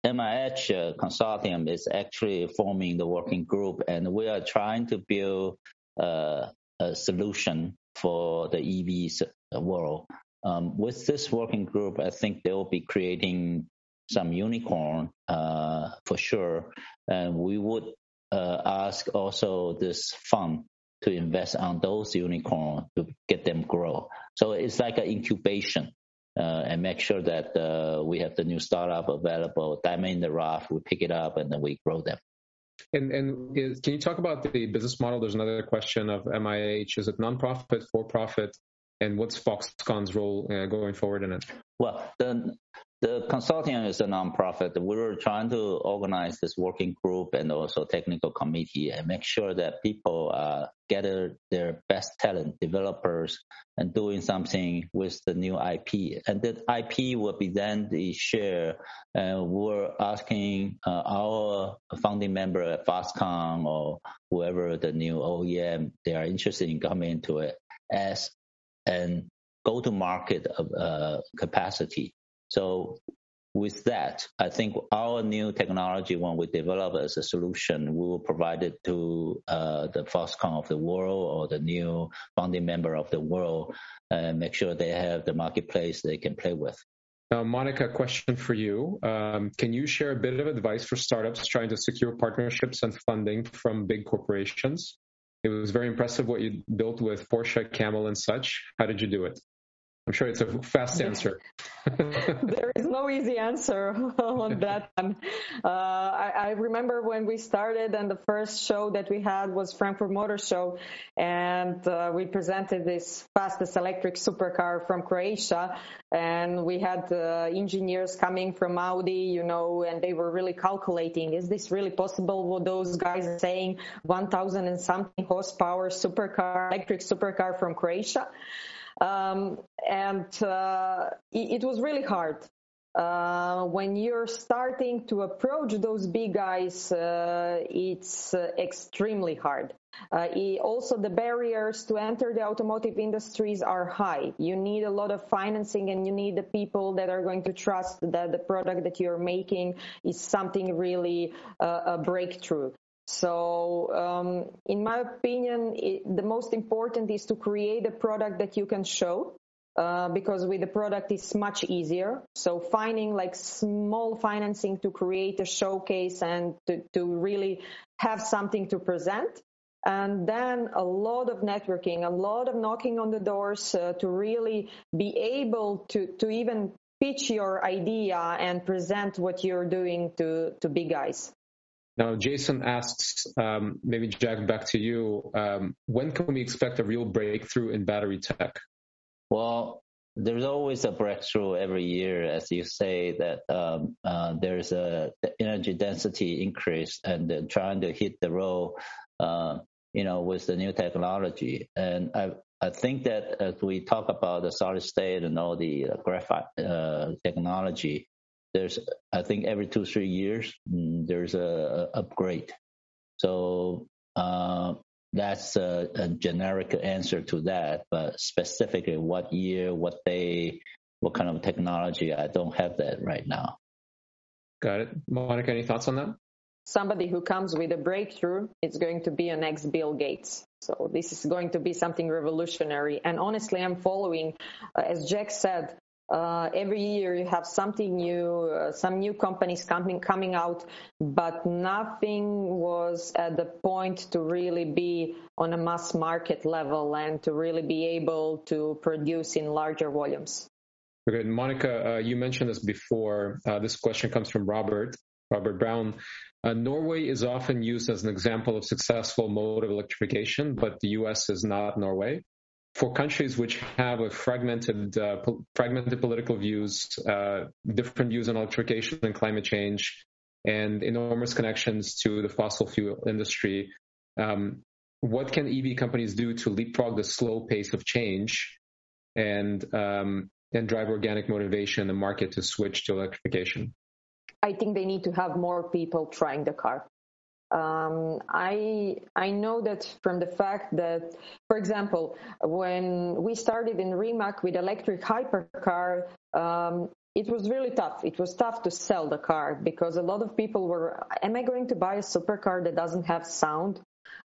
MIH uh, consortium is actually forming the working group, and we are trying to build uh, a solution for the EV world. Um, with this working group, I think they will be creating some unicorn uh, for sure, and we would uh, ask also this fund to invest on those unicorn to get them grow. So it's like an incubation. Uh, and make sure that uh, we have the new startup available, diamond in the rough, we pick it up and then we grow them. And, and is, can you talk about the business model? There's another question of MIH. Is it nonprofit, for profit? And what's Foxconn's role uh, going forward in it? Well, the the consortium is a nonprofit. We were trying to organize this working group and also technical committee and make sure that people uh, gather their best talent, developers, and doing something with the new IP. And that IP will be then the share. And we're asking uh, our founding member at Foxconn or whoever the new OEM they are interested in coming into it as an go-to-market uh, capacity so with that, I think our new technology, when we develop as a solution, we will provide it to uh, the Foxconn of the world or the new founding member of the world and make sure they have the marketplace they can play with. Now, Monika, question for you. Um, can you share a bit of advice for startups trying to secure partnerships and funding from big corporations? It was very impressive what you built with Porsche, Camel, and such. How did you do it? I'm sure it's a fast answer. there is no easy answer on that one. Uh, I, I, remember when we started, and the first show that we had was Frankfurt Motor Show, and uh, we presented this fastest electric supercar from Croatia, and we had uh, engineers coming from Audi, you know, and they were really calculating: is this really possible? What those guys are saying, 1,000 and something horsepower supercar, electric supercar from Croatia. Um, and uh, it, it, was really hard. Uh, when you're starting to approach those big guys, uh, it's uh, extremely hard. Uh, it, also, the barriers to enter the automotive industries are high. You need a lot of financing and you need the people that are going to trust that the product that you're making is something really uh, a breakthrough. So, um, in my opinion, it, the most important is to create a product that you can show. Uh, because with the product it's much easier. So finding like small financing to create a showcase and to, to really have something to present. And then a lot of networking, a lot of knocking on the doors uh, to really be able to, to even pitch your idea and present what you're doing to, to big guys. Now, Jason asks, um, maybe Jack, back to you. Um, when can we expect a real breakthrough in battery tech? Well, there's always a breakthrough every year, as you say that um, uh, there's a energy density increase and trying to hit the road, uh, you know, with the new technology. And I, I think that as we talk about the solid state and all the graphite uh, technology, there's I think every two three years mm, there's a, a upgrade. So uh, that's a, a, generic answer to that, but specifically what year, what day, what kind of technology, I don't have that right now. Got it, Monika. Any thoughts on that? Somebody who comes with a breakthrough, it's going to be an ex Bill Gates. So this is going to be something revolutionary. And honestly, I'm following, uh, as Jack said, Uh, every year you have something new, uh, some new companies coming coming out, but nothing was at the point to really be on a mass market level and to really be able to produce in larger volumes. Okay, Monika, uh, you mentioned this before. Uh, this question comes from Robert. Robert Brown. Uh, Norway is often used as an example of successful mode of electrification, but the U.S. is not Norway for countries which have a fragmented, uh, po- fragmented political views, uh, different views on electrification and climate change, and enormous connections to the fossil fuel industry, um, what can EV companies do to leapfrog the slow pace of change and um, and drive organic motivation in the market to switch to electrification? I think they need to have more people trying the car. Um, I I know that from the fact that, for example, when we started in Rimac with electric hypercar, um, it was really tough. It was tough to sell the car because a lot of people were, am I going to buy a supercar that doesn't have sound?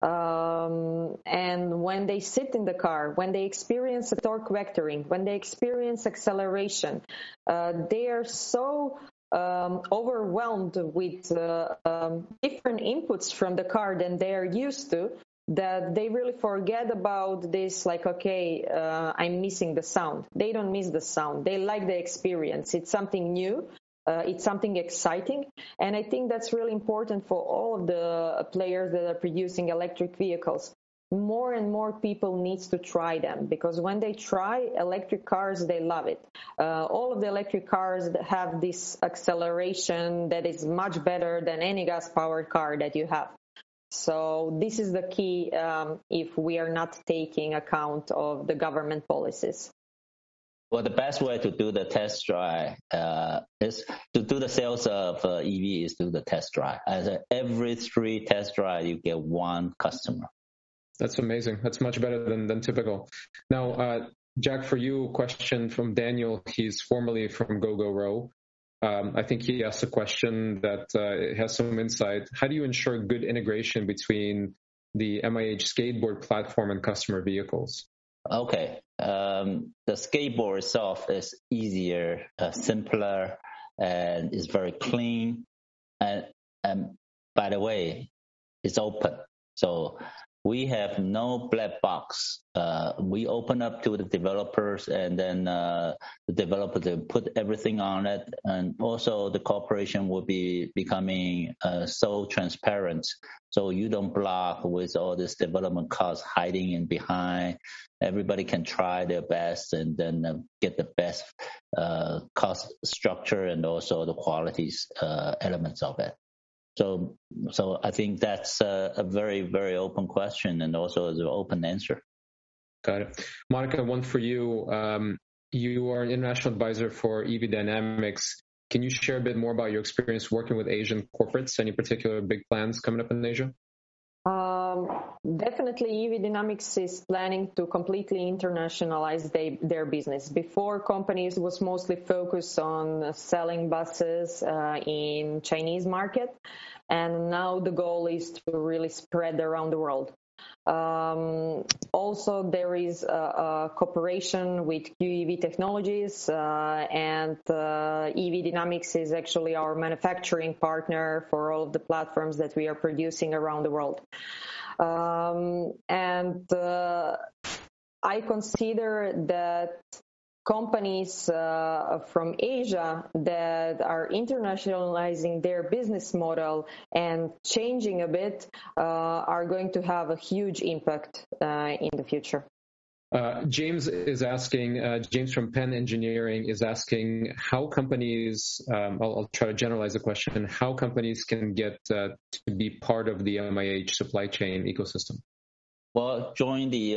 Um, and when they sit in the car, when they experience torque vectoring, when they experience acceleration, uh, they are so um, overwhelmed with uh, um, different inputs from the car than they are used to that they really forget about this like okay uh, i'm missing the sound. They don't miss the sound. They like the experience. It's something new. Uh, it's something exciting. And i think that's really important for all of the players that are producing electric vehicles more and more people needs to try them because when they try electric cars they love it uh, all of the electric cars have this acceleration that is much better than any gas powered car that you have so this is the key um, if we are not taking account of the government policies well, the best way to do the test drive uh, is to do the sales of uh, EV is do the test drive. As every three test drive, you get one customer. That's amazing. That's much better than, than typical. Now, uh, Jack, for you, question from Daniel. He's formerly from Gogoro. Um, I think he asked a question that uh, has some insight. How do you ensure good integration between the MIH skateboard platform and customer vehicles? Okay. Um, the skateboard itself is easier, uh, simpler, and is very clean. And, and by the way, it's open. So we have no black box. Uh, we open up to the developers and then uh, the developers put everything on it. And also the corporation will be becoming uh, so transparent. So you don't block with all this development costs hiding in behind. Everybody can try their best and then uh, get the best uh, cost structure and also the qualities uh, elements of it. So, so I think that's a, a very, very open question and also is an open answer. Got it. Monika, one for you. Um, you are an international advisor for EV Dynamics. Can you share a bit more about your experience working with Asian corporates? Any particular big plans coming up in Asia? Um, definitely, EV Dynamics is planning to completely internationalize they, their business. Before, companies was mostly focused on selling buses uh, in Chinese market, and now the goal is to really spread around the world. Um, also, there is a, a, cooperation with QEV Technologies, uh, and uh, EV Dynamics is actually our manufacturing partner for all of the platforms that we are producing around the world. Um, and uh, I consider that companies uh, from Asia that are internationalizing their business model and changing a bit uh, are going to have a huge impact uh, in the future. Uh, James is asking, uh, James from Penn Engineering is asking how companies, um, I'll, I'll, try to generalize the question, how companies can get uh, to be part of the MIH supply chain ecosystem. Well, join the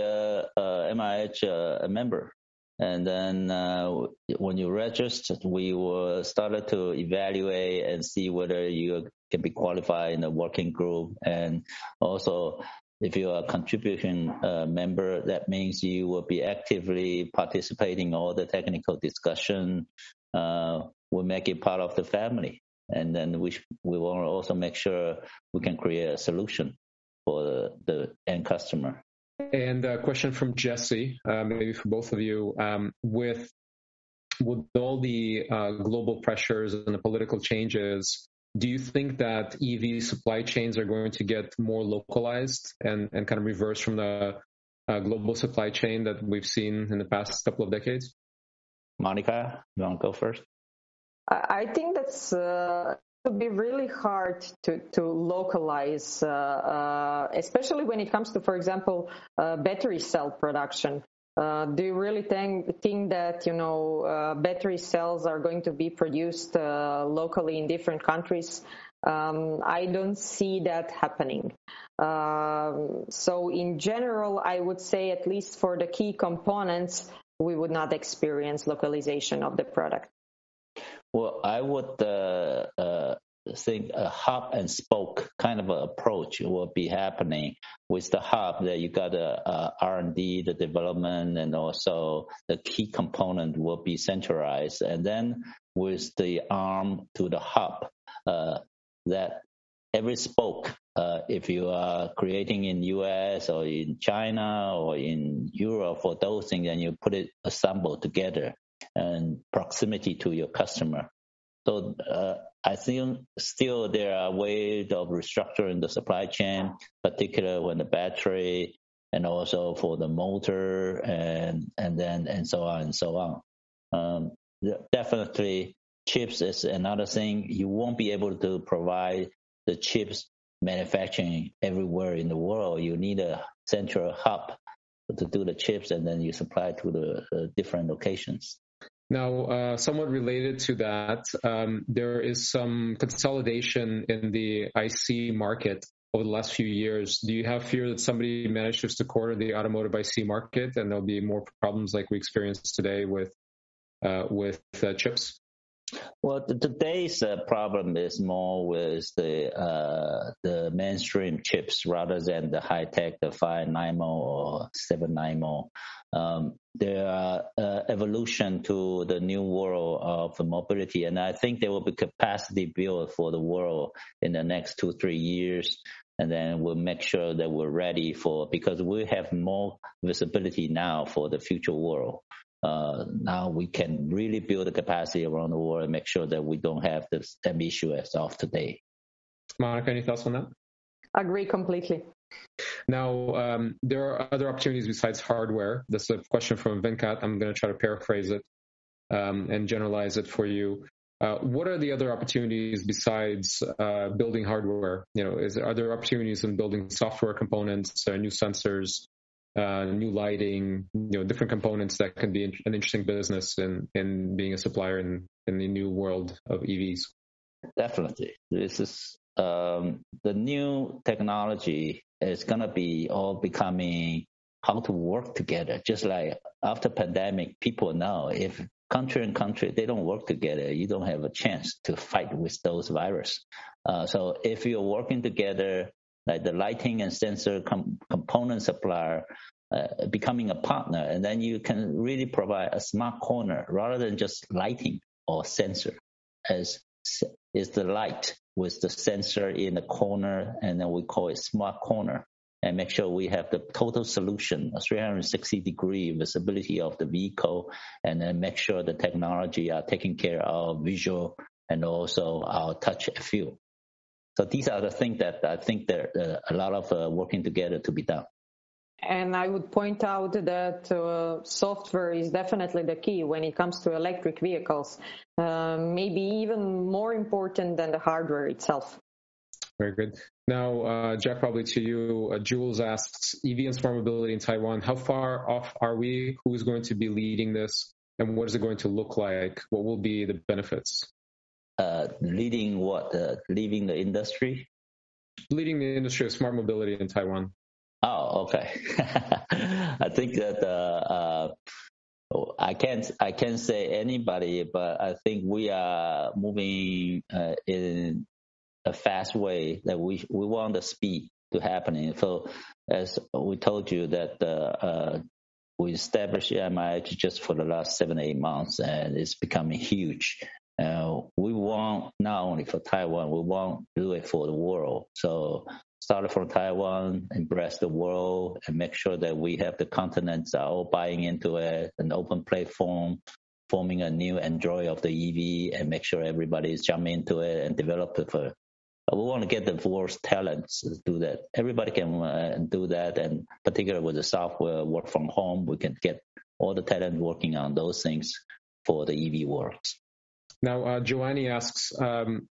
MIH member and then uh, when you register, we will start to evaluate and see whether you can be qualified in the working group. And also, if you are a contribution uh, member, that means you will be actively participating in all the technical discussion. Uh, we'll make it part of the family. And then we, we want to also make sure we can create a solution for the, the end customer. And a question from Jesse, uh, maybe for both of you. Um, with with all the uh, global pressures and the political changes, do you think that EV supply chains are going to get more localized and, and kind of reverse from the uh, global supply chain that we've seen in the past couple of decades? Monika, you want to go first? I think that's uh, to be really hard to to localize, uh, uh, especially when it comes to, for example, uh, battery cell production. Uh, do you really think think that you know uh, battery cells are going to be produced locally in different countries? Um, I don't see that happening. Um, so in general, I would say at least for the key components, we would not experience localization of the product. Well, I would uh, uh, think a hub and spoke kind of approach will be happening with the hub that you got the R&D, the development, and also the key component will be centralized. And then with the arm to the hub, uh, that every spoke, uh, if you are creating in US or in China or in Europe for those things, and you put it assembled together and proximity to your customer. So uh, I think still there are ways of restructuring the supply chain, particularly when the battery and also for the motor and and then and so on and so on. Um, definitely chips is another thing. You won't be able to provide the chips manufacturing everywhere in the world. You need a central hub to do the chips and then you supply to the uh, different locations. Now, uh, somewhat related to that, um, there is some consolidation in the IC market over the last few years. Do you have fear that somebody manages to corner the automotive IC market and there'll be more problems like we experienced today with uh, with uh, chips? Well, today's uh, problem is more with the uh, the mainstream chips rather than the high tech, the five nano or seven nano. Um, there are uh, evolution to the new world of mobility, and I think there will be capacity built for the world in the next two three years. And then we'll make sure that we're ready for because we have more visibility now for the future world uh, now we can really build the capacity around the world and make sure that we don't have the same issue as of today. Monika, any thoughts on that? Agree completely. Now, um, there are other opportunities besides hardware. This is a question from Venkat. I'm going to try to paraphrase it um, and generalize it for you. Uh, what are the other opportunities besides uh, building hardware? You know, is there, are there opportunities in building software components, uh, new sensors, uh, new lighting, you know, different components that can be an interesting business in, in being a supplier in, in the new world of EVs. Definitely. This is um, the new technology is going to be all becoming how to work together. Just like after pandemic, people know if country and country, they don't work together, you don't have a chance to fight with those virus. Uh, so if you're working together, like the lighting and sensor com- component supplier, uh, becoming a partner, and then you can really provide a smart corner rather than just lighting or sensor. As is the light with the sensor in the corner, and then we call it smart corner, and make sure we have the total solution, a 360 degree visibility of the vehicle, and then make sure the technology are taking care of visual and also our touch feel. So these are the things that I think there uh, a lot of uh, working together to be done. And I would point out that uh, software is definitely the key when it comes to electric vehicles, uh, maybe even more important than the hardware itself. Very good. Now, uh, Jack, probably to you. Uh, Jules asks EV and smart mobility in Taiwan. How far off are we? Who is going to be leading this? And what is it going to look like? What will be the benefits? uh, leading what? Uh, leaving the industry? Leading the industry of smart mobility in Taiwan. Oh, okay. I think that uh, uh, I can't I can't say anybody, but I think we are moving uh, in a fast way that we we want the speed to happening. So as we told you that uh, we established MIH just for the last seven eight months, and it's becoming huge. Uh, we want not only for Taiwan, we want to do it for the world. So start from Taiwan, embrace the world, and make sure that we have the continents are all buying into it, an open platform, forming a new Android of the EV and make sure everybody's jumping into it and develop it for. We want to get the world's talents to do that. Everybody can uh, do that, and particularly with the software work from home, we can get all the talent working on those things for the EV world. Now, uh, Joanny asks, um,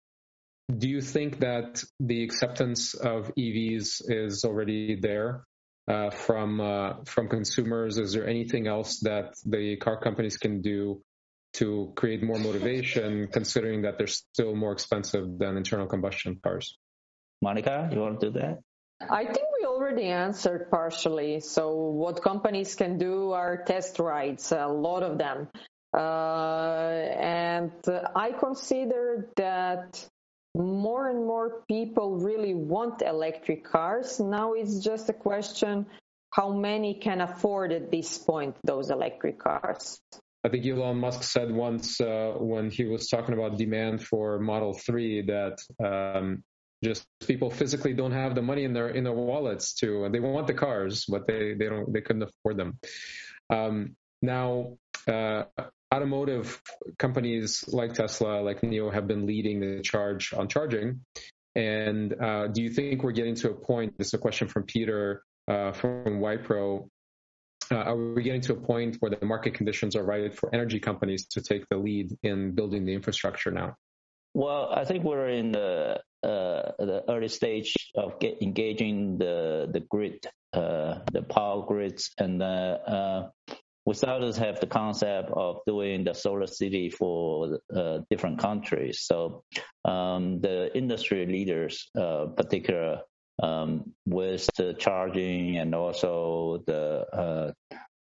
do you think that the acceptance of EVs is already there uh, from uh, from consumers? Is there anything else that the car companies can do to create more motivation, considering that they're still more expensive than internal combustion cars? Monika, you want to do that? I think we already answered partially. So, what companies can do are test rides, a lot of them. Uh, and I consider that more and more people really want electric cars. Now it's just a question how many can afford at this point those electric cars. I think Elon Musk said once uh, when he was talking about demand for Model 3 that um, just people physically don't have the money in their in their wallets to they want the cars but they they don't they couldn't afford them um, now uh, automotive companies like Tesla, like NIO, have been leading the charge on charging. And uh, do you think we're getting to a point? This is a question from Peter uh, from Wipro. Uh, are we getting to a point where the market conditions are right for energy companies to take the lead in building the infrastructure now? Well, I think we're in the, uh, the early stage of engaging the the grid, uh, the power grids, and uh, we started have the concept of doing the solar city for uh, different countries. So um, the industry leaders, uh, particular um, with the charging and also the uh,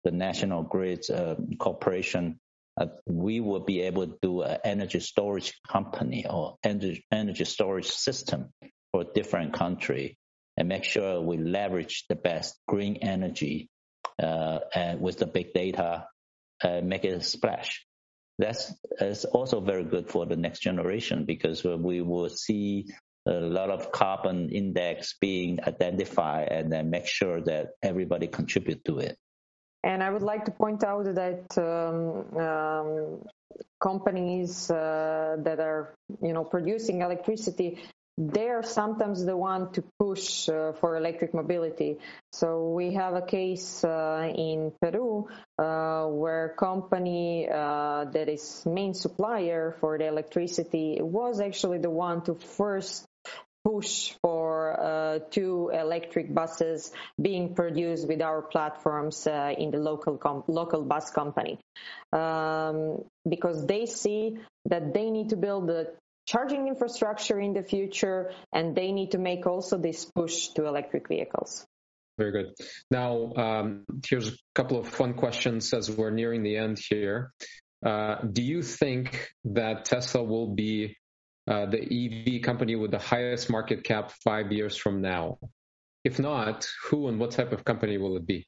the national grid uh, corporation, uh, we will be able to do an energy storage company or energy, energy storage system for different country and make sure we leverage the best green energy and with the big data, uh, make it a splash. That's, that's also very good for the next generation because we will see a lot of carbon index being identified and then make sure that everybody contribute to it. And I would like to point out that um, um, companies uh, that are, you know, producing electricity they are sometimes the one to push uh, for electric mobility. So we have a case uh, in Peru uh, where a company uh, that is main supplier for the electricity was actually the one to first push for uh, two electric buses being produced with our platforms uh, in the local com- local bus company um, because they see that they need to build the charging infrastructure in the future, and they need to make also this push to electric vehicles. Very good. Now, um, here's a couple of fun questions as we're nearing the end here. Uh, do you think that Tesla will be uh, the EV company with the highest market cap five years from now? If not, who and what type of company will it be?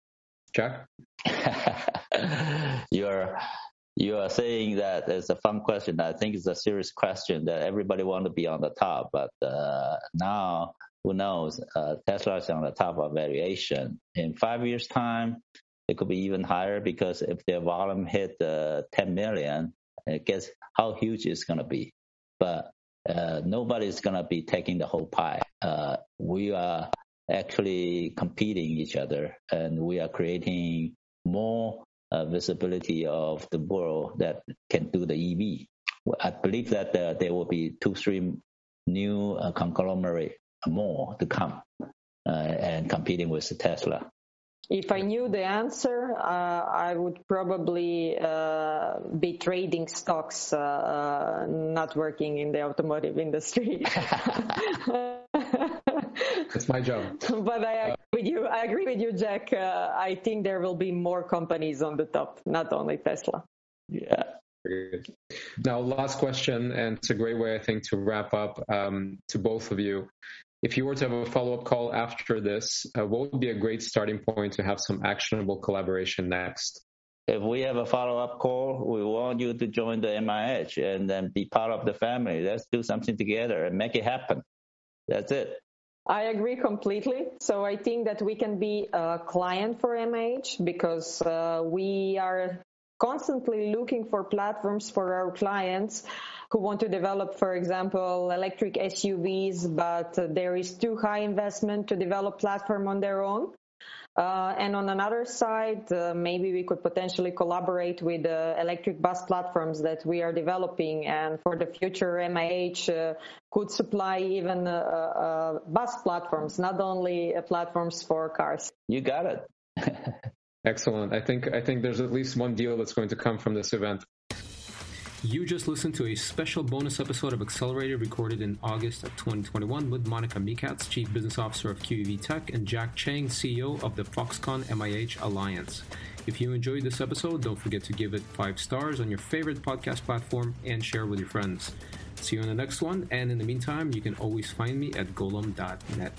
Jack? You're you are saying that it's a fun question. I think it's a serious question that everybody want to be on the top, but uh, now who knows? Uh, Tesla is on the top of valuation. In five years' time, it could be even higher because if their volume hit uh, 10 million, guess how huge it's going to be. But uh, nobody's going to be taking the whole pie. Uh, we are actually competing each other, and we are creating more uh, visibility of the world that can do the EV. I believe that uh, there will be two, three new uh, conglomerate more to come uh, and competing with Tesla. If I knew the answer, uh, I would probably uh, be trading stocks, not working in the automotive industry. It's my job. but I agree with you. I agree with you, Jack. Uh, I think there will be more companies on the top, not only Tesla. Yeah. Now, last question, and it's a great way, I think, to wrap up um, to both of you. If you were to have a follow up call after this, uh, what would be a great starting point to have some actionable collaboration next? If we have a follow up call, we want you to join the MIH and then be part of the family. Let's do something together and make it happen. That's it. I agree completely. So I think that we can be a client for MIH because uh, we are constantly looking for platforms for our clients who want to develop, for example, electric SUVs, but there is too high investment to develop platform on their own. Uh, and on another side, uh, maybe we could potentially collaborate with uh, electric bus platforms that we are developing. And for the future, MIH uh, could supply even uh, uh, bus platforms, not only platforms for cars. You got it. Excellent. I think I think there's at least one deal that's going to come from this event. You just listened to a special bonus episode of Accelerated recorded in August of 2021 with Monika Mikac, Chief Business Officer of QEV Tech, and Jack Cheng, CEO of the Foxconn MIH Alliance. If you enjoyed this episode, don't forget to give it five stars on your favorite podcast platform and share with your friends. See you in the next one, and in the meantime, you can always find me at golomb.net.